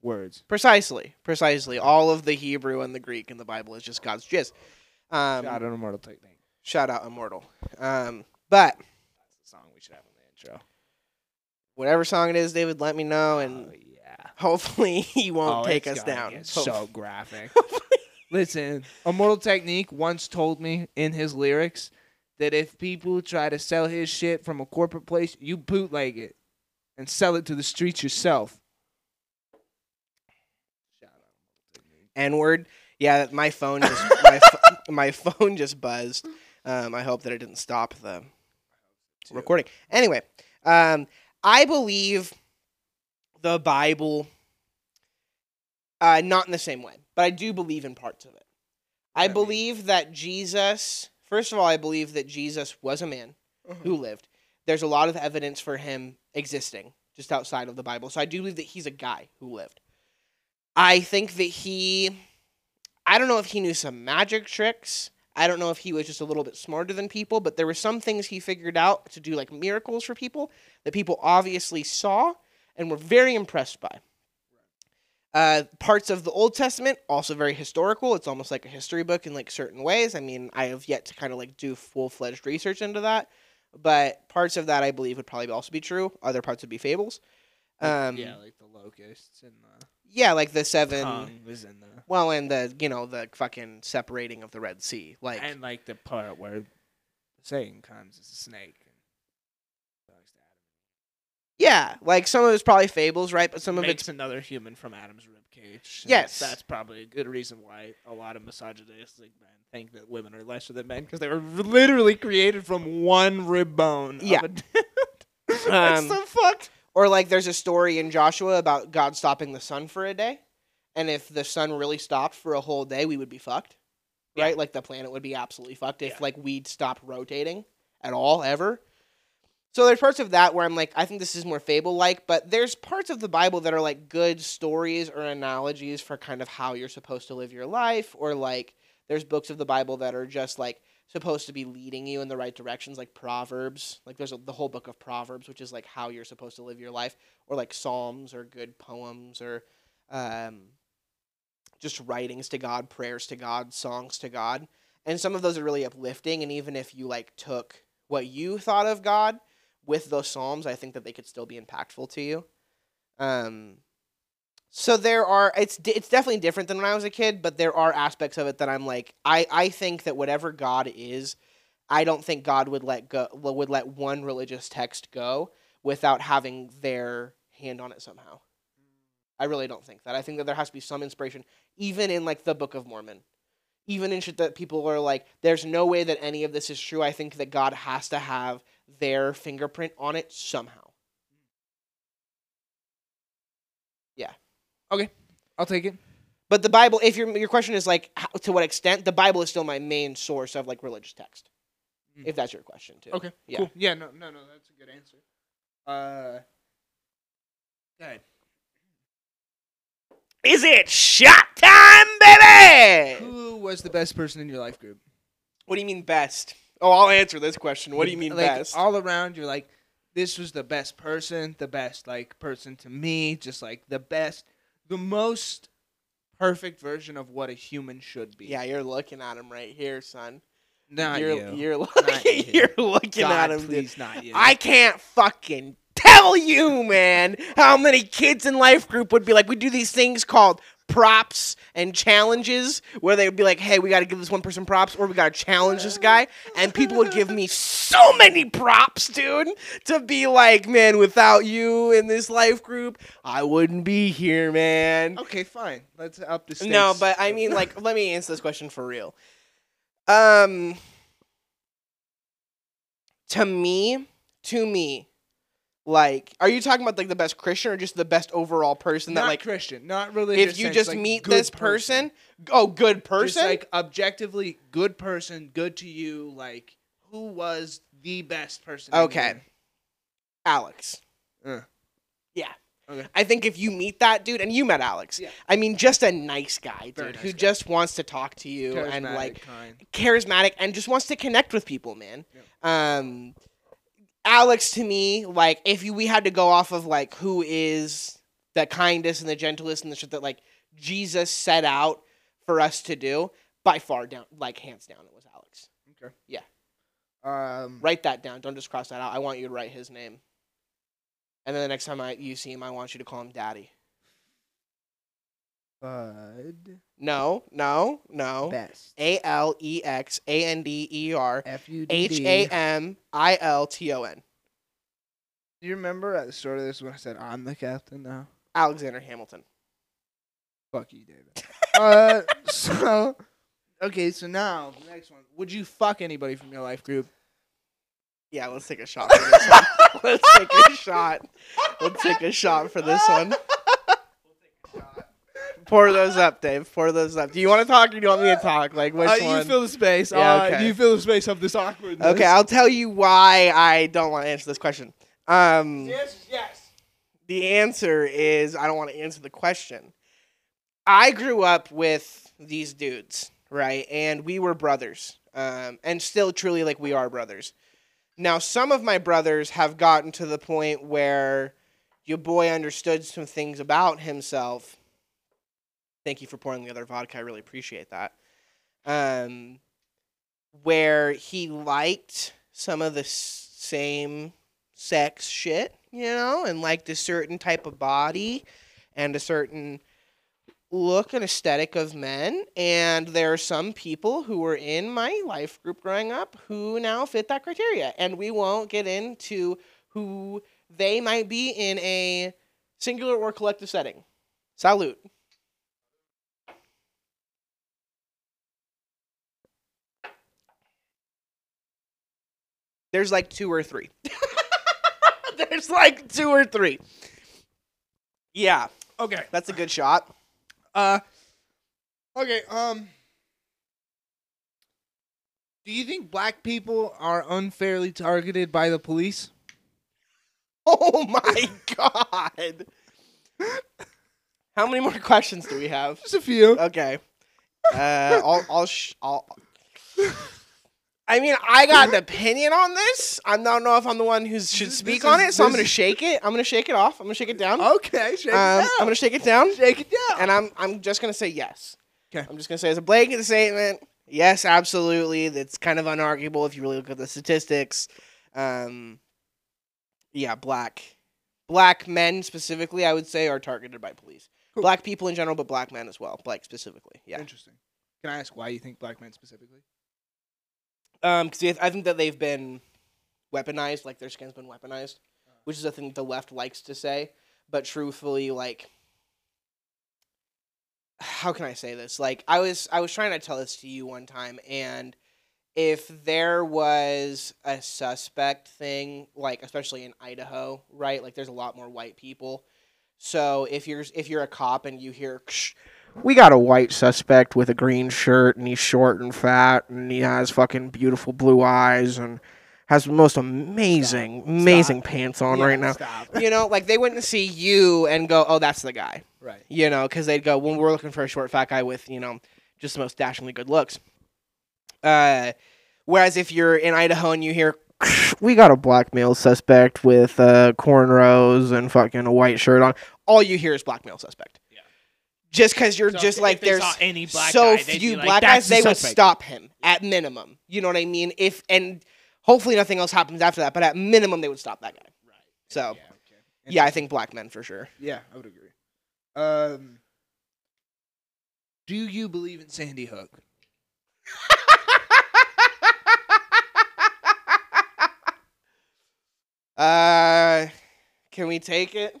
words. precisely, precisely. All of the Hebrew and the Greek in the Bible is just God's jizz. Um, Shout out Immortal Technique. shout out Immortal. Um, but That's the song we should have on the intro. whatever song it is, David, let me know, and oh yeah. hopefully he won't Oh, take us down. so graphic. Listen, Immortal Technique once told me in his lyrics that if people try to sell his shit from a corporate place, you bootleg it and sell it to the streets yourself. Shout out Immortal Technique. N word. Yeah, my phone just my, ph- my phone just buzzed. Um, I hope that it didn't stop the recording. Anyway, um, I believe the Bible Uh, not in the same way, but I do believe in parts of it. I believe that Jesus. First of all, I believe that Jesus was a man Uh-huh. who lived. There's a lot of evidence for him existing just outside of the Bible. So I do believe that he's a guy who lived. I think that he I don't know if he knew some magic tricks. I don't know if he was just a little bit smarter than people, but there were some things he figured out to do like miracles for people that people obviously saw and were very impressed by. Uh, parts of the Old Testament also very historical. It's almost like a history book in like certain ways. I mean, I have yet to kind of like do full fledged research into that, but parts of that I believe would probably also be true. Other parts would be fables. Um, yeah, like the locusts and the yeah, like the seven. tongue was in the Well, and the you know the fucking separating of the Red Sea, like and like the part where Satan comes as a snake. And talks to Adam. Yeah, like some of it's probably fables, right? But some of makes it's another human from Adam's ribcage. Yes. that's probably a good reason why a lot of misogynistic men think that women are lesser than men because they were literally created from one rib bone. of Yeah. a dude. that's Um, so fucked. or like there's a story in Joshua about God stopping the sun for a day, and if the sun really stopped for a whole day, we would be fucked, Yeah. right? Like the planet would be absolutely fucked if Yeah. like we'd stop rotating at all ever. So there's parts of that where I'm like, I think this is more fable like, but there's parts of the Bible that are like good stories or analogies for kind of how you're supposed to live your life, or like there's books of the Bible that are just like supposed to be leading you in the right directions, like Proverbs. Like there's a, the whole book of Proverbs, which is like how you're supposed to live your life, or like Psalms or good poems or um, just writings to God, prayers to God, songs to God. And some of those are really uplifting. And even if you like took what you thought of God with those psalms, I think that they could still be impactful to you. Um, so there are it's it's definitely different than when I was a kid, but there are aspects of it that I'm like I I think that whatever God is, I don't think God would let go would let one religious text go without having their hand on it somehow. I really don't think that. I think that there has to be some inspiration, even in like the Book of Mormon, even in shit that people are like, "There's no way that any of this is true." I think that God has to have their fingerprint on it somehow. Yeah. Okay. I'll take it. But the Bible, if your your question is like how, to what extent, the Bible is still my main source of like religious text. Mm. If that's your question too. Okay. Yeah. Cool. Yeah. No. No. No. That's a good answer. Uh. Good. Is it shot time, baby? Who was the best person in your life group? What do you mean best? Oh, I'll answer this question. What do you mean like, best? All around, you're like, this was the best person, the best like person to me, just like the best, the most perfect version of what a human should be. yeah, you're looking at him right here, son. not you're you. you're looking, you. you're looking God, at him. dude. please, not you. I can't fucking tell you, man, how many kids in life group would be like, we do these things called props and challenges where they would be like, hey, we got to give this one person props or we got to challenge this guy. And people would give me so many props, dude, to be like, man, without you in this life group, I wouldn't be here, man. Okay, fine. Let's up the stakes. No, but I mean, like, let me answer this question for real. Um, to me, to me, like, are you talking about like the best Christian or just the best overall person not that like? Christian, not religious. If you sense, just like, meet this person, oh, good person. just like objectively good person, good to you. Like, who was the best person? Okay. Alex. Uh. Yeah. Okay. I think if you meet that dude, and you met Alex, Yeah. I mean, just a nice guy, dude, nice who guy. just wants to talk to you and like kind. charismatic and just wants to connect with people, man. Um, Alex to me, like if you, we had to go off of like who is the kindest and the gentlest and the shit that like Jesus set out for us to do, by far down, like hands down, it was Alex. Okay. Yeah. Um. Write that down. Don't just cross that out. I want you to write his name. And then the next time I you see him, I want you to call him Daddy. Bud. No, no, no. Best. A L E X A N D E R F U D H. A M I L T O N. Do you remember at the start of this when I said I'm the captain now? Alexander Hamilton. Fuck you, David. uh, so okay, so now the next one. Would you fuck anybody from your life group? Yeah, let's take a shot for this one. let's take a shot. Let's take a shot for this one. Pour those up, Dave. Pour those up. Do you want to talk or do you want me to talk? Like which Uh, you one? fill the space. Yeah, uh, okay. You fill the space of this awkwardness. okay, I'll tell you why I don't want to answer this question. Um, Yes, yes. the answer is I don't want to answer the question. I grew up with these dudes, right? And we were brothers. Um, and still truly like we are brothers. Now, some of my brothers have gotten to the point where your boy understood some things about himself. Thank you for pouring the other vodka. I really appreciate that. Um, where he liked some of the same sex shit, you know, and liked a certain type of body and a certain look and aesthetic of men. And there are some people who were in my life group growing up who now fit that criteria. And we won't get into who they might be in a singular or collective setting. Salute. There's like two or three. There's like two or three. Yeah, Okay. that's a good shot. Uh. Okay. Um. Do you think black people are unfairly targeted by the police? Oh my god. How many more questions do we have? Just a few. Okay. Uh, I'll, I'll, sh- I'll. I mean, I got an opinion on this. I don't know if I'm the one who should speak this on it, so I'm gonna shake it. I'm gonna shake it off. I'm gonna shake it down. Okay. Shake Um, it down. I'm gonna shake it down, shake it down. and I'm I'm just gonna say yes. Okay. I'm just gonna say as a blanket statement, yes, absolutely. That's kind of unarguable if you really look at the statistics. Um, yeah, black black men specifically, I would say, are targeted by police. Cool. Black people in general, but black men as well, black specifically. Yeah. Interesting. Can I ask why you think black men specifically? Um, because I think that they've been weaponized, like their skin's been weaponized, which is a thing the left likes to say. But truthfully, like, how can I say this? Like, I was I was trying to tell this to you one time, and if there was a suspect thing, like especially in Idaho, right? Like, there's a lot more white people. So if you're if you're a cop and you hear. "Ksh, we got a white suspect with a green shirt and he's short and fat and he has fucking beautiful blue eyes and has the most amazing Stop. amazing Stop. pants on Yeah, right now. Stop. You know, like they wouldn't see you and go, "Oh, that's the guy." right. You know, because they'd go, "When we're looking for a short fat guy with you know just the most dashingly good looks." Uh, whereas if you're in Idaho and you hear, "We got a black male suspect with uh, cornrows and fucking a white shirt on," all you hear is black male suspect. Just because you're So just like there's any black so guy, few like, black guys, the they would stop him at minimum. You know what I mean? If and hopefully nothing else happens after that, but at minimum they would stop that guy. Right. So Yeah. Okay. yeah, I think black men for sure. Yeah, I would agree. Um. Do you believe in Sandy Hook? Uh, can we take it?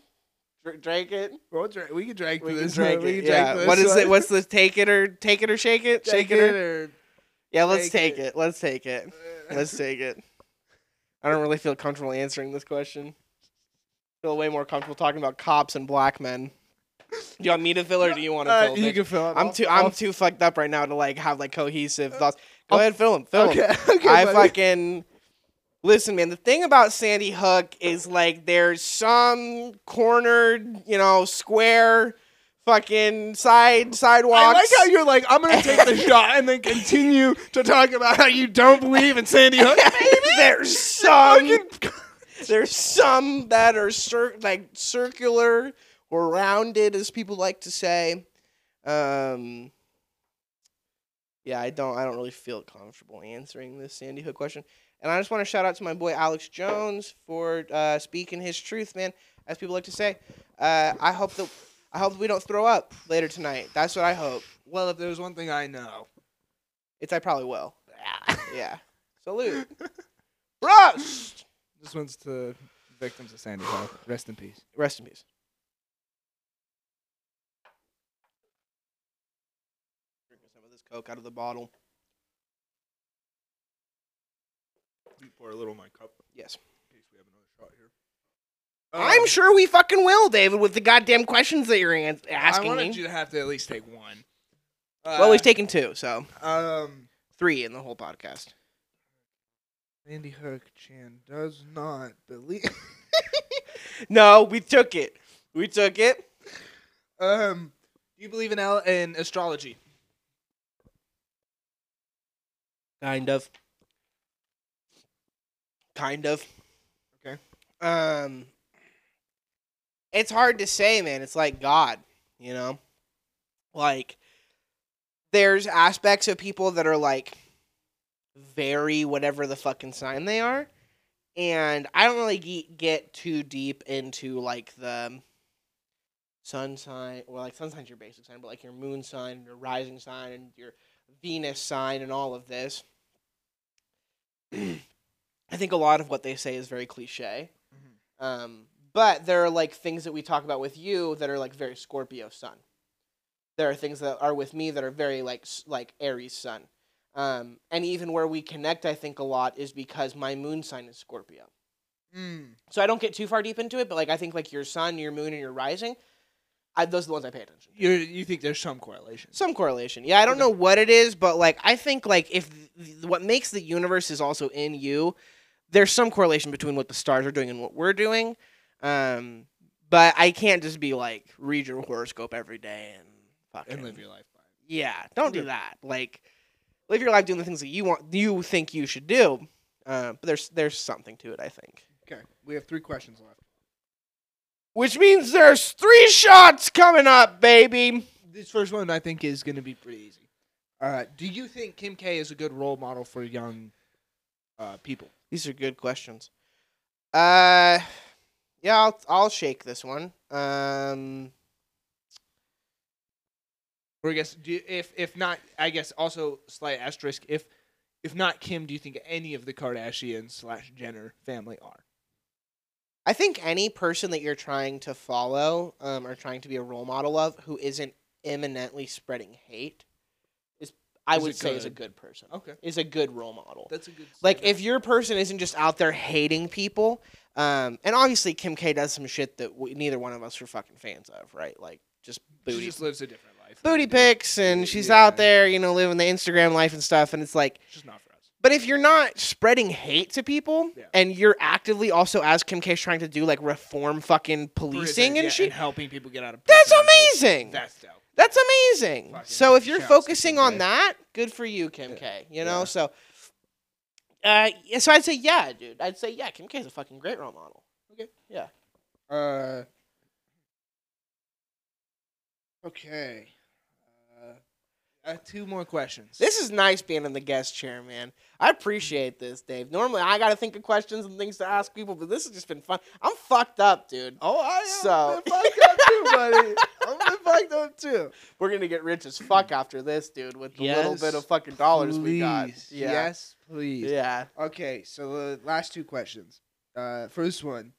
Dr- Drink it. Well, we can drink We to can this. drink one. It. can Yeah. What is one. it? What's the take it or take it or shake it? Take Shake it or or yeah. Let's take take it. it. Let's take it. Let's take it. I don't really feel comfortable answering this question. feel way more comfortable talking about cops and black men. Do you want me to fill or do you want to Uh, fill? you can fill it. I'm too I'm too fucked up right now to like have like cohesive thoughts. Go I'll- ahead, fill him. Fill. Okay. okay. I buddy. fucking listen, man. The thing about Sandy Hook is like there's some cornered, you know, square, fucking side sidewalks. I like how you're like, I'm gonna take the shot and then continue to talk about how you don't believe in Sandy Hook. there's some. There's some that are cir- like circular or rounded, as people like to say. Um, yeah, I don't. I don't really feel comfortable answering this Sandy Hook question. And I just want to shout out to my boy Alex Jones for uh, speaking his truth, man. As people like to say. Uh, I hope that I hope we don't throw up later tonight. That's what I hope. well, if there's one thing I know, It's I probably will. Yeah. Salute. Rust. this one's to victims of Sandy Hook. Rest in peace. Rest in peace. Drinking some of this Coke out of the bottle. Pour a little in my cup Yes. in case we have another shot here. I'm Um, sure we fucking will, David, with the goddamn questions that you're ans- I asking wanted me. you to have to at least take one. well, Uh, we've taken two, so um. three in the whole podcast. Andy Hook Chan does not believe. No, we took it. We took it. um, do you believe in al- in astrology? Kind of. Kind of. Okay. Um It's hard to say, man. It's like God, you know? Like there's aspects of people that are like very whatever the fucking sign they are. And I don't really ge- get too deep into like the sun sign, well, like sun sign's your basic sign, but like your moon sign, your rising sign, and your Venus sign, and all of this. I think a lot of what they say is very cliche. Um, but there are like things that we talk about with you that are like very Scorpio sun. There are things that are with me that are very like like Aries sun. Um, and even where we connect, I think a lot is because my moon sign is Scorpio. Mm. So I don't get too far deep into it, but like I think like your sun, your moon, and your rising, I, those are the ones I pay attention to. You you think there's some correlation? Some correlation. Yeah, I don't know what it is, but like I think like if th- what makes the universe is also in you, there's some correlation between what the stars are doing and what we're doing. Um, but I can't just be like read your horoscope every day and fucking and live your life by. Yeah, don't do that. Like live your life doing the things that you want, you think you should do. Uh, but there's there's something to it, I think. Okay, we have three questions left. Which means there's three shots coming up, baby. This first one I think is going to be pretty easy. Uh, do you think Kim K is a good role model for young uh, people? These are good questions. Uh, yeah, I'll I'll shake this one. Um, Or I guess do you, if if not, I guess also slight asterisk. If if not Kim, do you think any of the Kardashian slash Jenner family are? I think any person that you're trying to follow, um, or trying to be a role model of, who isn't imminently spreading hate, I Is would say is a good? person. Okay, Is a good role model. that's a good. like if your person isn't just out there hating people um and obviously kim k does some shit that we, neither one of us are fucking fans of right like just she booty just lives a different life. booty pics and she's Yeah. out there you know living the instagram life and stuff and it's like just not for us. but if you're not spreading hate to people Yeah. and you're actively also as kim k's trying to do like reform fucking policing and yeah, shit helping people get out of that's amazing That's dope. That's amazing. Fucking So if you're focusing on that, good for you, Kim Yeah. K. You know, Yeah. so uh, so I'd say yeah, dude. I'd say yeah, Kim K is a fucking great role model. Okay. Yeah. Uh. Okay. Uh, two more questions. This is nice being in the guest chair, man. I appreciate this, Dave. Normally I got to think of questions and things to ask people, but this has just been fun. I'm fucked up, dude. Oh, I am So- been fucked up too, buddy. I'm been fucked up too. We're gonna get rich as fuck after this, dude, with the little bit of fucking dollars we got. Yeah. Yes, please. Yeah. Okay, so the last two questions. Uh, first one.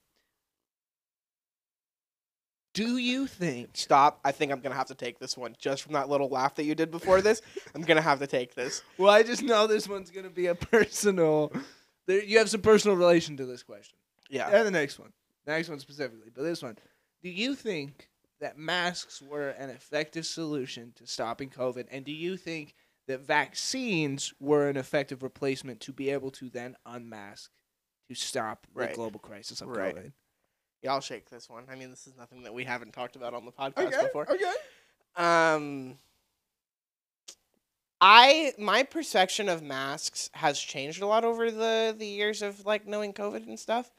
Do you think? Stop. I think I'm gonna have to take this one just from that little laugh that you did before this. I'm gonna have to take this. Well, I just know this one's gonna be a personal. There, you have some personal relation to this question. Yeah. And the next one. The next one specifically, but this one. Do you think that masks were an effective solution to stopping COVID? And do you think that vaccines were an effective replacement to be able to then unmask to stop the global crisis of Right. COVID? Yeah, I'll shake this one. I mean, this is nothing that we haven't talked about on the podcast before. Okay. Um, I my perception of masks has changed a lot over the the years of like knowing COVID and stuff.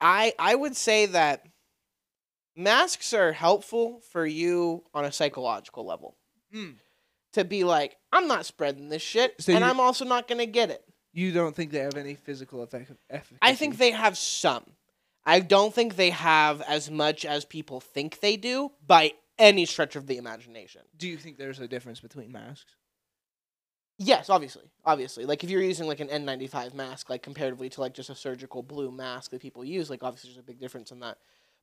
I I would say that masks are helpful for you on a psychological level Hmm. to be like, I'm not spreading this shit, So and I'm also not gonna get it. You don't think they have any physical effect? efficacy? I think they have some. I don't think they have as much as people think they do by any stretch of the imagination. Do you think there's a difference between masks? Yes, obviously. Obviously. Like if you're using like an N95 mask like comparatively to like just a surgical blue mask that people use, like obviously there's a big difference in that.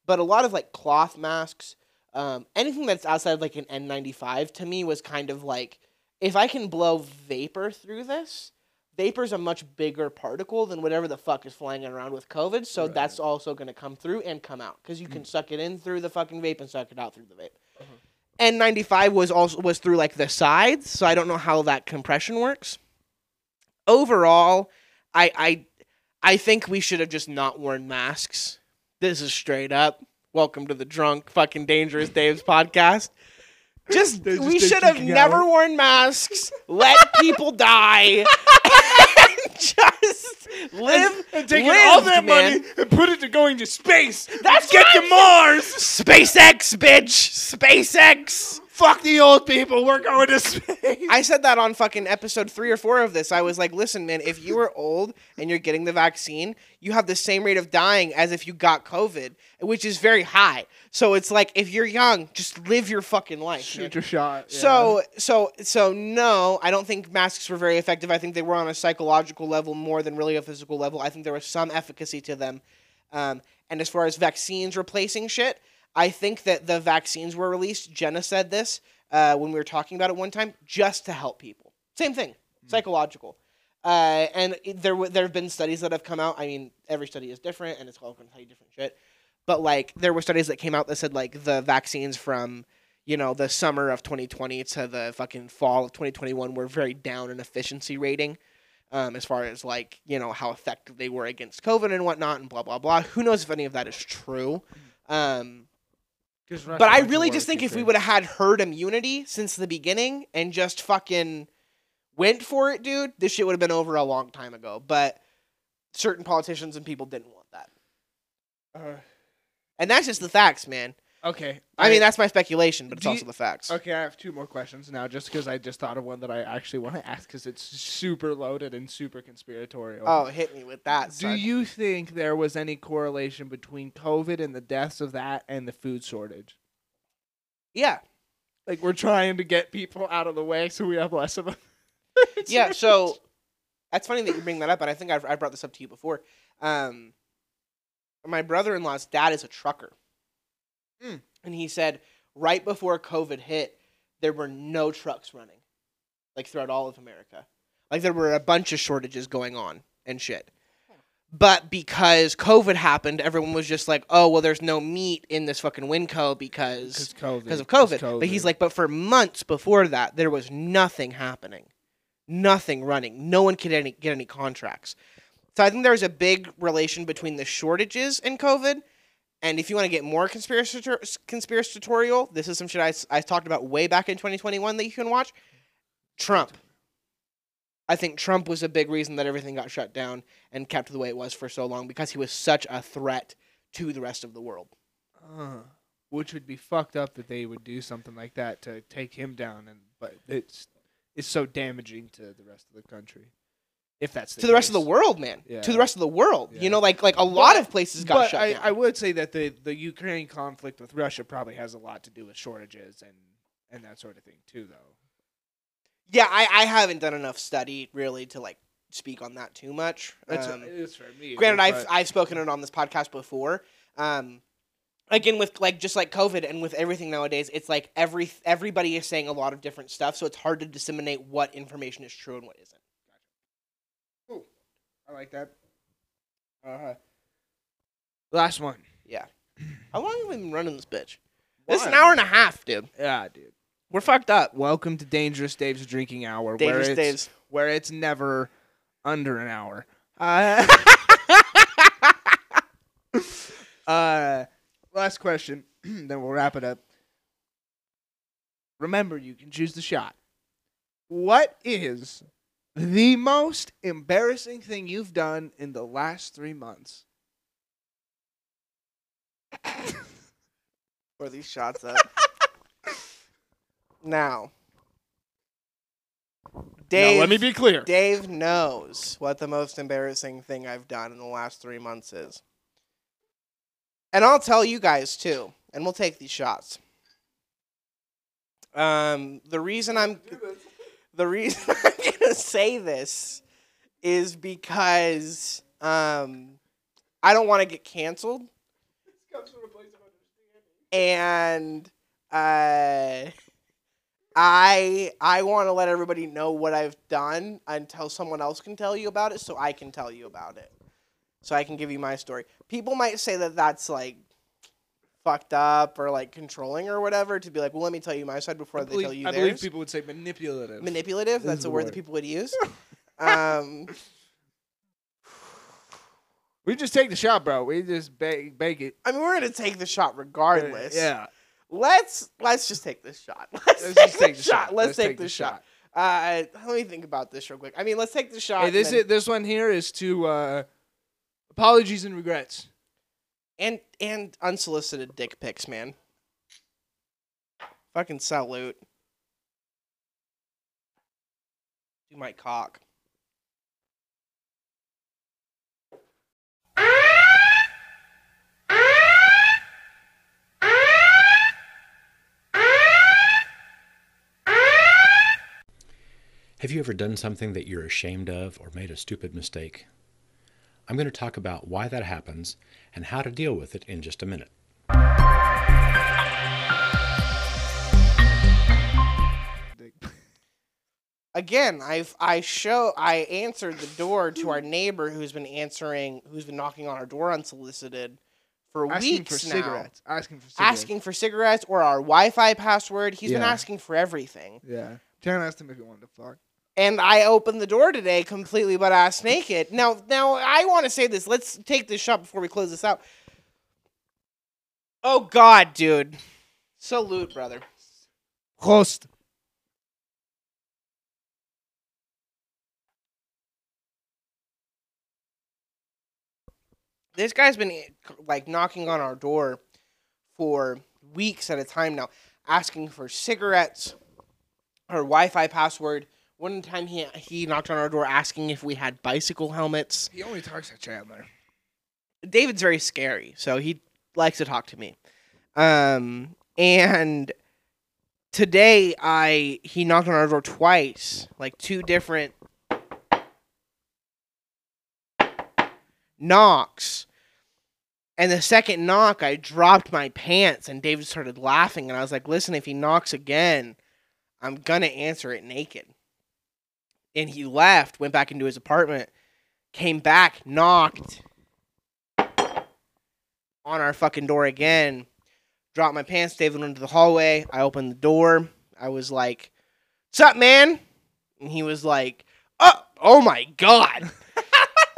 But a lot of like cloth masks, um, anything that's outside of like an N95 to me was kind of like if I can blow vapor through this, vapor's a much bigger particle than whatever the fuck is flying around with COVID. So Right. that's also going to come through and come out because you can mm. suck it in through the fucking vape and suck it out through the vape. Mm-hmm. N95 was also was through like the sides, so I don't know how that compression works. Overall, I I I think we should have just not worn masks. This is straight up. Welcome to the drunk fucking dangerous Dave's podcast. Just just we should have never out. worn masks. Let people die. and just live and taking live, all that man. money and put it to going to space. That's get what to Mars. SpaceX, bitch. SpaceX. Fuck the old people. We're going to space. I said that on fucking episode three or four of this. I was like, listen, man, if you are old and you're getting the vaccine, you have the same rate of dying as if you got COVID, which is very high. So it's like, if you're young, just live your fucking life. man. Shoot your shot. yeah. So, so, so, no, I don't think masks were very effective. I think they were on a psychological level more than really a physical level. I think there was some efficacy to them. Um, and as far as vaccines replacing shit, I think that the vaccines were released. Jenna said this uh, when we were talking about it one time, just to help people. Same thing, psychological. Uh, and there w- there have been studies that have come out. I mean, every study is different, and it's all going to tell you different shit. But like, there were studies that came out that said like the vaccines from you know the summer of 2020 to the fucking fall of 2021 were very down in efficiency rating. Um, as far as like you know how effective they were against COVID and whatnot and blah blah blah. Who knows if any of that is true? Um, 'Cause but I really just think if we would have had herd immunity since the beginning and just fucking went for it, dude, this shit would have been over a long time ago. But certain politicians and people didn't want that. Uh, And that's just the facts, man. Okay. I mean, that's my speculation, but it's Do you- also the facts. Okay, I have two more questions now, just because I just thought of one that I actually want to ask, because it's super loaded and super conspiratorial. Oh, hit me with that. Do you think there was any correlation between COVID and the deaths of that and the food shortage? Yeah. Like we're trying to get people out of the way so we have less of them. Yeah, so that's funny that you bring that up, but I think I've, I brought this up to you before. Um, my brother in law's dad is a trucker. Mm. And he said right before COVID hit, there were no trucks running, like throughout all of America. Like there were a bunch of shortages going on and shit. But because COVID happened, everyone was just like, oh, well, there's no meat in this fucking Winco because COVID. because of COVID. But he's like, but for months before that, there was nothing happening, nothing running. No one could any, get any contracts. So I think there's a big relation between the shortages and COVID. And if you want to get more conspirator- conspiratorial, this is some shit I, I talked about way back in 2021 that you can watch. Trump. I think Trump was a big reason that everything got shut down and kept the way it was for so long because he was such a threat to the rest of the world. Uh, which would be fucked up that they would do something like that to take him down, and but it's it's so damaging to the rest of the country. If that's the to the rest of the world, man. Yeah. To the rest of the world. Yeah. You know, like like a lot But- of places got but shut I, down. I would say that the the Ukraine conflict with Russia probably has a lot to do with shortages and and that sort of thing too, though. yeah, I, I haven't done enough study really to like speak on that too much. That's Um, it's for me. granted, I've I've spoken it on this podcast before. Um, again, with like just like COVID and with everything nowadays, it's like every everybody is saying a lot of different stuff, so it's hard to disseminate what information is true and what isn't. I like that. Uh huh. last one. Yeah. How long have we been running this bitch? This is an hour and a half, dude. Yeah, dude. We're fucked up. Welcome to Dangerous Dave's Drinking Hour, where it's, Dave's. where it's never under an hour. Uh, uh, last question, then we'll wrap it up. Remember, you can choose the shot. What is the most embarrassing thing you've done in the last three months? Pour these shots up. now, Dave. now, let me be clear. Dave knows what the most embarrassing thing I've done in the last three months is. And I'll tell you guys too, and we'll take these shots. Um, the reason I'm the reason I'm gonna say this is because um, I don't want to get canceled, and uh, I I want to let everybody know what I've done until someone else can tell you about it, so I can tell you about it. So I can give you my story. People might say that that's like fucked up or like controlling or whatever to be like, well, let me tell you my side before I they believe, tell you theirs. I theirs. believe people would say manipulative. Manipulative. That's a the word that people would use. um, we just take the shot, bro. We just bake, bake it. I mean, we're gonna take the shot regardless. Yeah. Let's let's just take this shot. Let's, Let's take, just take the the shot. shot. Let's, Let's take, take the, the shot. Uh, let me think about this real quick. I mean, let's take the shot. Hey, this then- is, this one here is to uh, apologies and regrets. And and unsolicited dick pics, man. Fucking salute. Do my cock. Have you ever done something that you're ashamed of or made a stupid mistake? I'm going to talk about why that happens and how to deal with it in just a minute. Again, I've I show I answered the door to our neighbor who's been answering who's been knocking on our door unsolicited for Asking weeks for now. cigarettes. Asking for cigarettes. Asking for cigarettes or our Wi-Fi password. He's been asking for everything. Yeah. Taryn asked him if he wanted to fuck. And I opened the door today completely butt ass naked. Now, now I want to say this. Let's take this shot before we close this out. Oh God, dude! Salute, brother. Host. This guy's been like knocking on our door for weeks at a time now, asking for cigarettes, our Wi-Fi password. One time he he knocked on our door asking if we had bicycle helmets. He only talks to Chandler. David's very scary, so he likes to talk to me. Um, and today I he knocked on our door twice, like two different knocks. And the second knock, I dropped my pants, and David started laughing. And I was like, "Listen, if he knocks again, I'm gonna answer it naked." And he left, went back into his apartment, came back, knocked on our fucking door again. Dropped my pants. David went into the hallway. I opened the door. I was like, "What's up, man?" And he was like, "Oh, oh my god."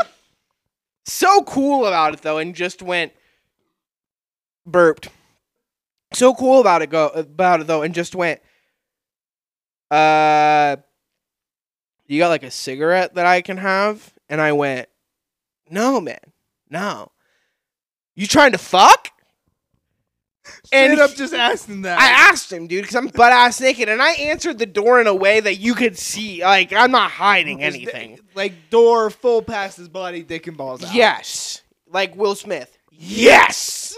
so cool about it though, and just went burped. So cool about it go about it though, and just went. Uh, you got like a cigarette that I can have? And I went, no, man, no. You trying to fuck? And And up just asking that. I asked him, dude, because I'm butt ass naked, and I answered the door in a way that you could see. Like I'm not hiding anything. like door full past his body, dick and balls out. Yes, like Will Smith. Yes.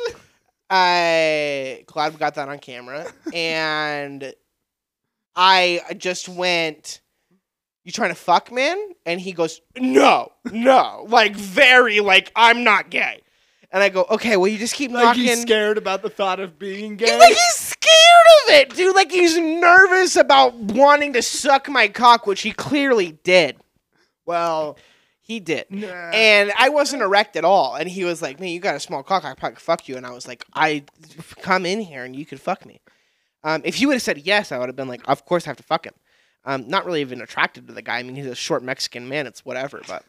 I glad we got that on camera, and I just went. You trying to fuck, man? And he goes, no, no, like very, like I'm not gay. And I go, okay, well, you just keep Like knocking. he's scared about the thought of being gay. He's like he's scared of it, dude. Like he's nervous about wanting to suck my cock, which he clearly did. well, He did. nah. And I wasn't erect at all. And he was like, Man, you got a small cock, I probably could fuck you. And I was like, I come in here and you could fuck me. Um, if you would have said yes, I would have been like, Of course I have to fuck him. Um, not really even attracted to the guy. I mean, he's a short Mexican man. It's whatever. But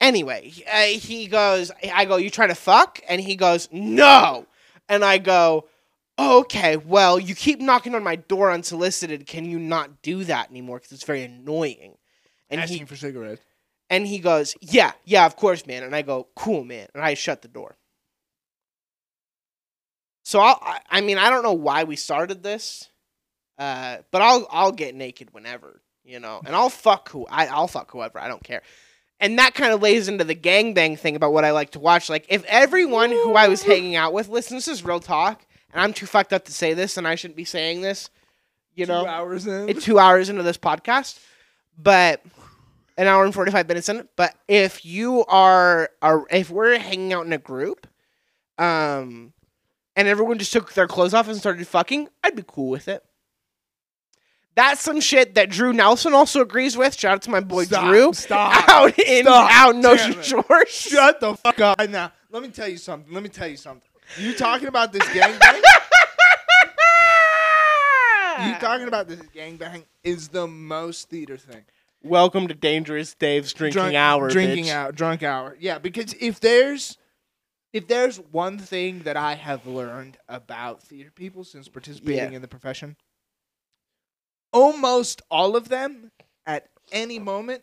anyway, he- uh, he goes, I go, You trying to fuck? And he goes, No. And I go, Okay, well, you keep knocking on my door unsolicited. Can you not do that anymore? Because it's very annoying. And asking he for cigarettes. and he goes, Yeah, yeah, of course, man. And I go, Cool, man. And I shut the door. So I'll, I, I mean, I don't know why we started this, uh, but I'll, I'll get naked whenever, you know, and I'll fuck who, I, I'll fuck whoever. I don't care. And that kind of lays into the gangbang thing about what I like to watch. Like, if everyone who I was hanging out with, listen, this is real talk, and I'm too fucked up to say this, and I shouldn't be saying this, you know, Two hours in. two hours into this podcast, but an hour and forty five minutes in. But if you are, are if we're hanging out in a group, um, and everyone just took their clothes off and started fucking, I'd be cool with it. That's some shit that Drew Nelson also agrees with. Shout out to my boy Stop, Drew. stop, Out in stop. out in Ocean Shores. Shut the fuck up right now. Let me tell you something. Let me tell you something. You talking about this gangbang? you talking about this gangbang is the most theater thing. Welcome to Dangerous Dave's drinking Drunk- hour. Drinking bitch. hour. Drunk hour. Yeah, because if there's if there's one thing that I have learned about theater people since participating Yeah. in the profession, almost all of them at any moment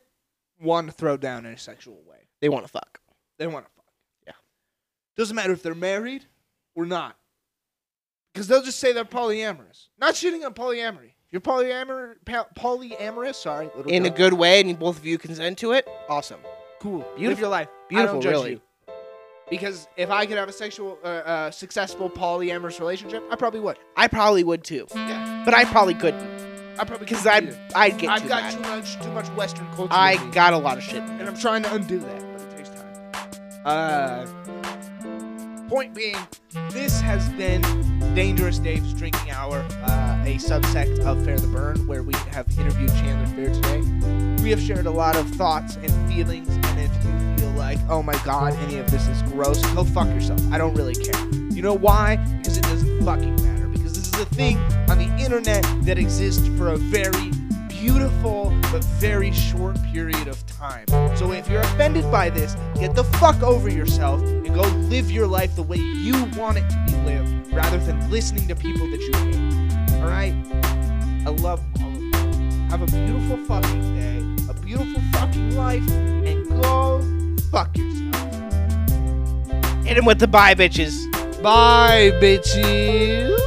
want to throw down in a sexual way. They want to fuck. They want to fuck. Yeah. Doesn't matter if they're married or not. Because they'll just say they're polyamorous. Not shitting on polyamory. If you're polyamor- pa- polyamorous, sorry, In a good way, and both of you consent to it. Awesome. cool, live Beautiful. your life. Beautiful, I don't judge really. you. Because if I could have a sexual, uh, uh, successful polyamorous relationship, I probably would. I probably would too, Yeah, but I probably couldn't I probably because either. I'd get I've too got mad. too much, too much Western culture. I got a lot of shit. and I'm trying to undo that, but it takes time. Uh, point being, this has been Dangerous Dave's Drinking Hour, uh, a subsect of Fair the Burn, where we have interviewed Chandler Fair today. We have shared a lot of thoughts and feelings, and if you feel like, oh my god, any of this is gross, go fuck yourself. I don't really care. You know why? Because it doesn't fucking matter. A thing on the internet that exists for a very beautiful but very short period of time. So if you're offended by this, get the fuck over yourself and go live your life the way you want it to be lived rather than listening to people that you hate. Alright? I love all of you. Have a beautiful fucking day, a beautiful fucking life, and go fuck yourself. Hit him with the bye, bitches. Bye, bitches.